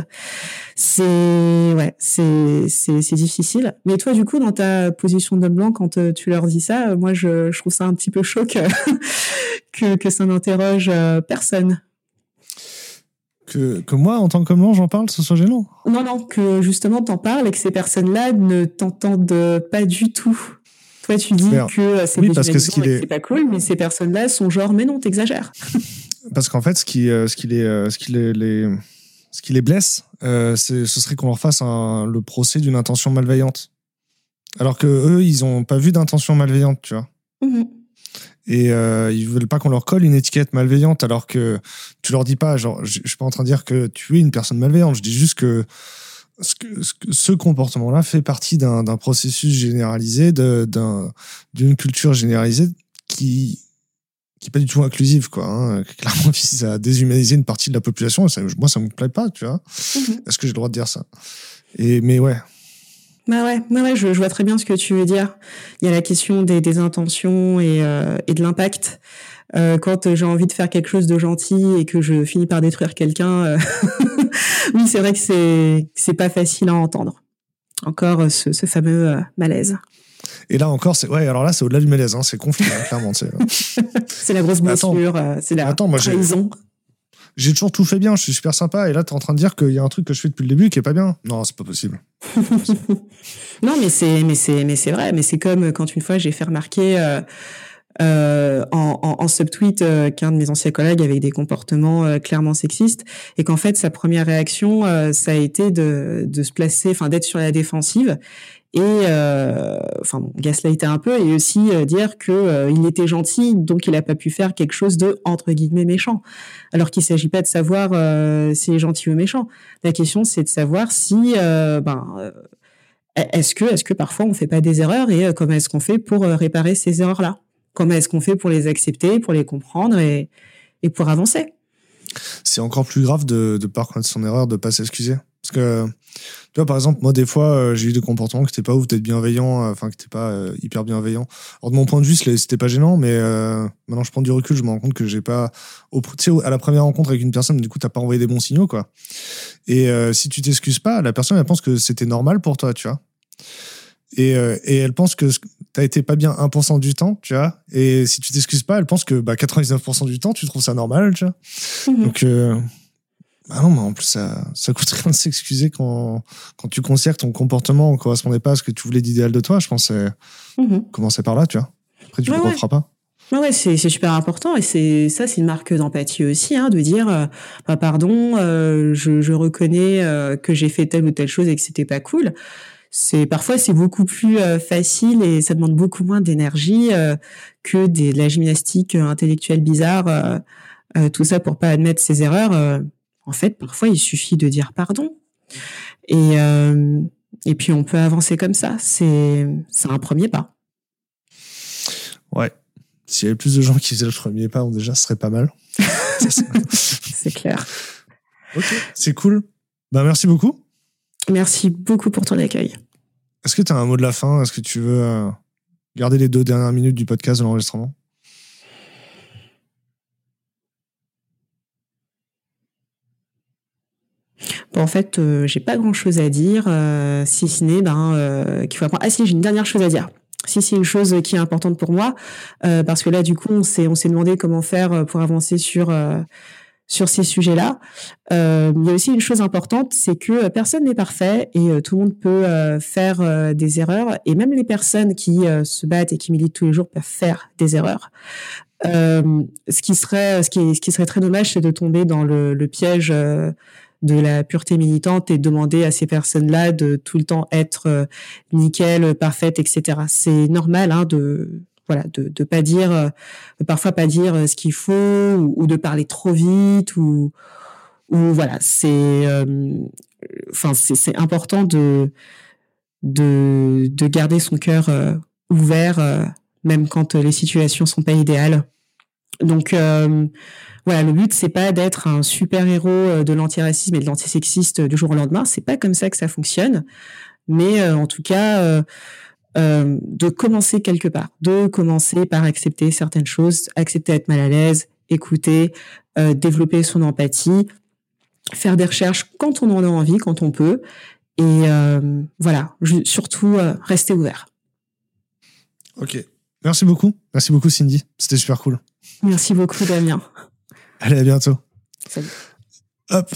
C'est, ouais, c'est, c'est, c'est difficile. Mais toi, du coup, dans ta position d'homme blanc, quand tu leur dis ça, moi, je, je trouve ça un petit peu chaud que, que, ça n'interroge personne. Que, que moi, en tant que blanc, j'en parle, ce soit gênant. Non, non, que justement, t'en parles et que ces personnes-là ne t'entendent pas du tout. Toi, tu dis que c'est oui, parce que ce est... pas cool, mais ces personnes-là sont genre, mais non, t'exagères. parce qu'en fait, ce qui, euh, ce qui les, euh, ce qui les, les, ce qui les blesse, euh, ce serait qu'on leur fasse un, le procès d'une intention malveillante. Alors que eux, ils ont pas vu d'intention malveillante, tu vois. Mm-hmm. Et euh, ils veulent pas qu'on leur colle une étiquette malveillante, alors que tu leur dis pas, genre, je suis pas en train de dire que tu es une personne malveillante. Je dis juste que ce, ce, comportement-là fait partie d'un processus généralisé, d'une culture généralisée qui qui est pas du tout inclusive quoi hein, clairement vise à déshumaniser une partie de la population ça, moi ça me plaît pas tu vois mhm. est-ce que j'ai le droit de dire ça? Et mais ouais bah ouais, bah ouais je, je, vois très bien ce que tu veux dire. Il y a la question des, des intentions et, euh, et de l'impact. Euh, quand j'ai envie de faire quelque chose de gentil et que je finis par détruire quelqu'un, euh, oui, c'est vrai que c'est c'est pas facile à entendre. Encore euh, ce, ce fameux malaise. Et là encore, c'est ouais. Alors là, c'est au-delà du malaise, hein, c'est conflit, hein, clairement. C'est la grosse blessure, c'est la attends, moi, trahison. J'ai toujours tout fait bien, je suis super sympa, et là, tu es en train de dire qu'il y a un truc que je fais depuis le début qui est pas bien. Non, c'est pas possible. non, mais c'est, mais c'est, mais c'est vrai. Mais c'est comme quand une fois j'ai fait remarquer euh, en, en, en, subtweet euh, qu'un de mes anciens collègues avait des comportements euh, clairement sexistes et qu'en fait sa première réaction ça a été de, de se placer, enfin d'être sur la défensive et euh, enfin bon, gaslighter un peu et aussi dire que il était gentil donc il a pas pu faire quelque chose de entre guillemets méchant. Alors qu'il s'agit pas de savoir s'il est gentil ou méchant. La question c'est de savoir si ben est-ce que est-ce que parfois on fait pas des erreurs et comment est-ce qu'on fait pour réparer ces erreurs là Comment est-ce qu'on fait pour les accepter, pour les comprendre et, pour avancer? C'est encore plus grave de ne pas reconnaître son erreur, de ne pas s'excuser. Parce que, tu vois, par exemple, moi, des fois, euh, j'ai eu des comportements qui n'étaient pas ouf, d'être bienveillant, euh, enfin, qui n'étaient pas euh, hyper bienveillant. Alors, de mon point de vue, c'était pas gênant, mais maintenant, je prends du recul, je me rends compte que j'ai pas. Au, à la première rencontre avec une personne, du coup, t'as pas envoyé des bons signaux, quoi. Et si tu t'excuses pas, la personne, elle pense que c'était normal pour toi, tu vois. Et, et elle pense que t'as été pas bien 1% du temps, tu vois. Et si tu t'excuses pas, elle pense que bah, 99% du temps, tu trouves ça normal, tu vois. Mhm. Donc, euh, bah non, mais en plus, ça, ça coûte rien de s'excuser quand, quand tu considères que ton comportement ne correspondait pas à ce que tu voulais d'idéal de toi. Je pense que mhm. commencer par là, tu vois. Après, tu ne ouais, feras pas. Ouais, c'est super important et c'est ça, c'est une marque d'empathie aussi, hein, de dire, euh, bah, pardon, euh, je, je, reconnais euh, que j'ai fait telle ou telle chose et que c'était pas cool c'est parfois c'est beaucoup plus euh, facile et ça demande beaucoup moins d'énergie euh, que des, de la gymnastique euh, intellectuelle bizarre, tout ça pour pas admettre ses erreurs. en fait, parfois il suffit de dire pardon et et puis on peut avancer comme ça. C'est c'est un premier pas. Ouais. S'il y avait plus de gens qui faisaient le premier pas, déjà, ce serait pas mal. c'est clair. Ok, c'est cool. Ben, merci beaucoup. Merci beaucoup pour ton accueil. Est-ce que tu as un mot de la fin? Est-ce que tu veux euh, garder les deux dernières minutes du podcast de l'enregistrement? Bon, en fait, euh, j'ai pas grand chose à dire, euh, si ce n'est ben, euh, qu'il faut apprendre. Ah si, j'ai une dernière chose à dire. Si c'est une chose qui est importante pour moi, parce que là, du coup, on s'est on s'est demandé comment faire pour avancer sur sur ces sujets-là. Euh, il y a aussi une chose importante, c'est que personne n'est parfait et tout le monde peut faire des erreurs. Et même les personnes qui se battent et qui militent tous les jours peuvent faire des erreurs. ce qui serait, ce qui, serait très dommage, c'est de tomber dans le, le piège de la pureté militante et demander à ces personnes-là de tout le temps être euh, nickel, parfaite, etc. C'est normal hein, de voilà de de pas dire euh, parfois pas dire euh, ce qu'il faut ou, de parler trop vite ou ou voilà c'est enfin c'est important de de de garder son cœur ouvert même quand les situations sont pas idéales donc voilà, le but c'est pas d'être un super héros euh, de l'antiracisme et de l'antisexiste du jour au lendemain. C'est pas comme ça que ça fonctionne. Mais euh, en tout cas, euh, de commencer quelque part, de commencer par accepter certaines choses, accepter d'être mal à l'aise, écouter, développer son empathie, faire des recherches quand on en a envie, quand on peut, et voilà, surtout rester ouvert. Ok, merci beaucoup, merci beaucoup Cindy, c'était super cool. Merci beaucoup Damien. Allez, à bientôt. Salut. Hop.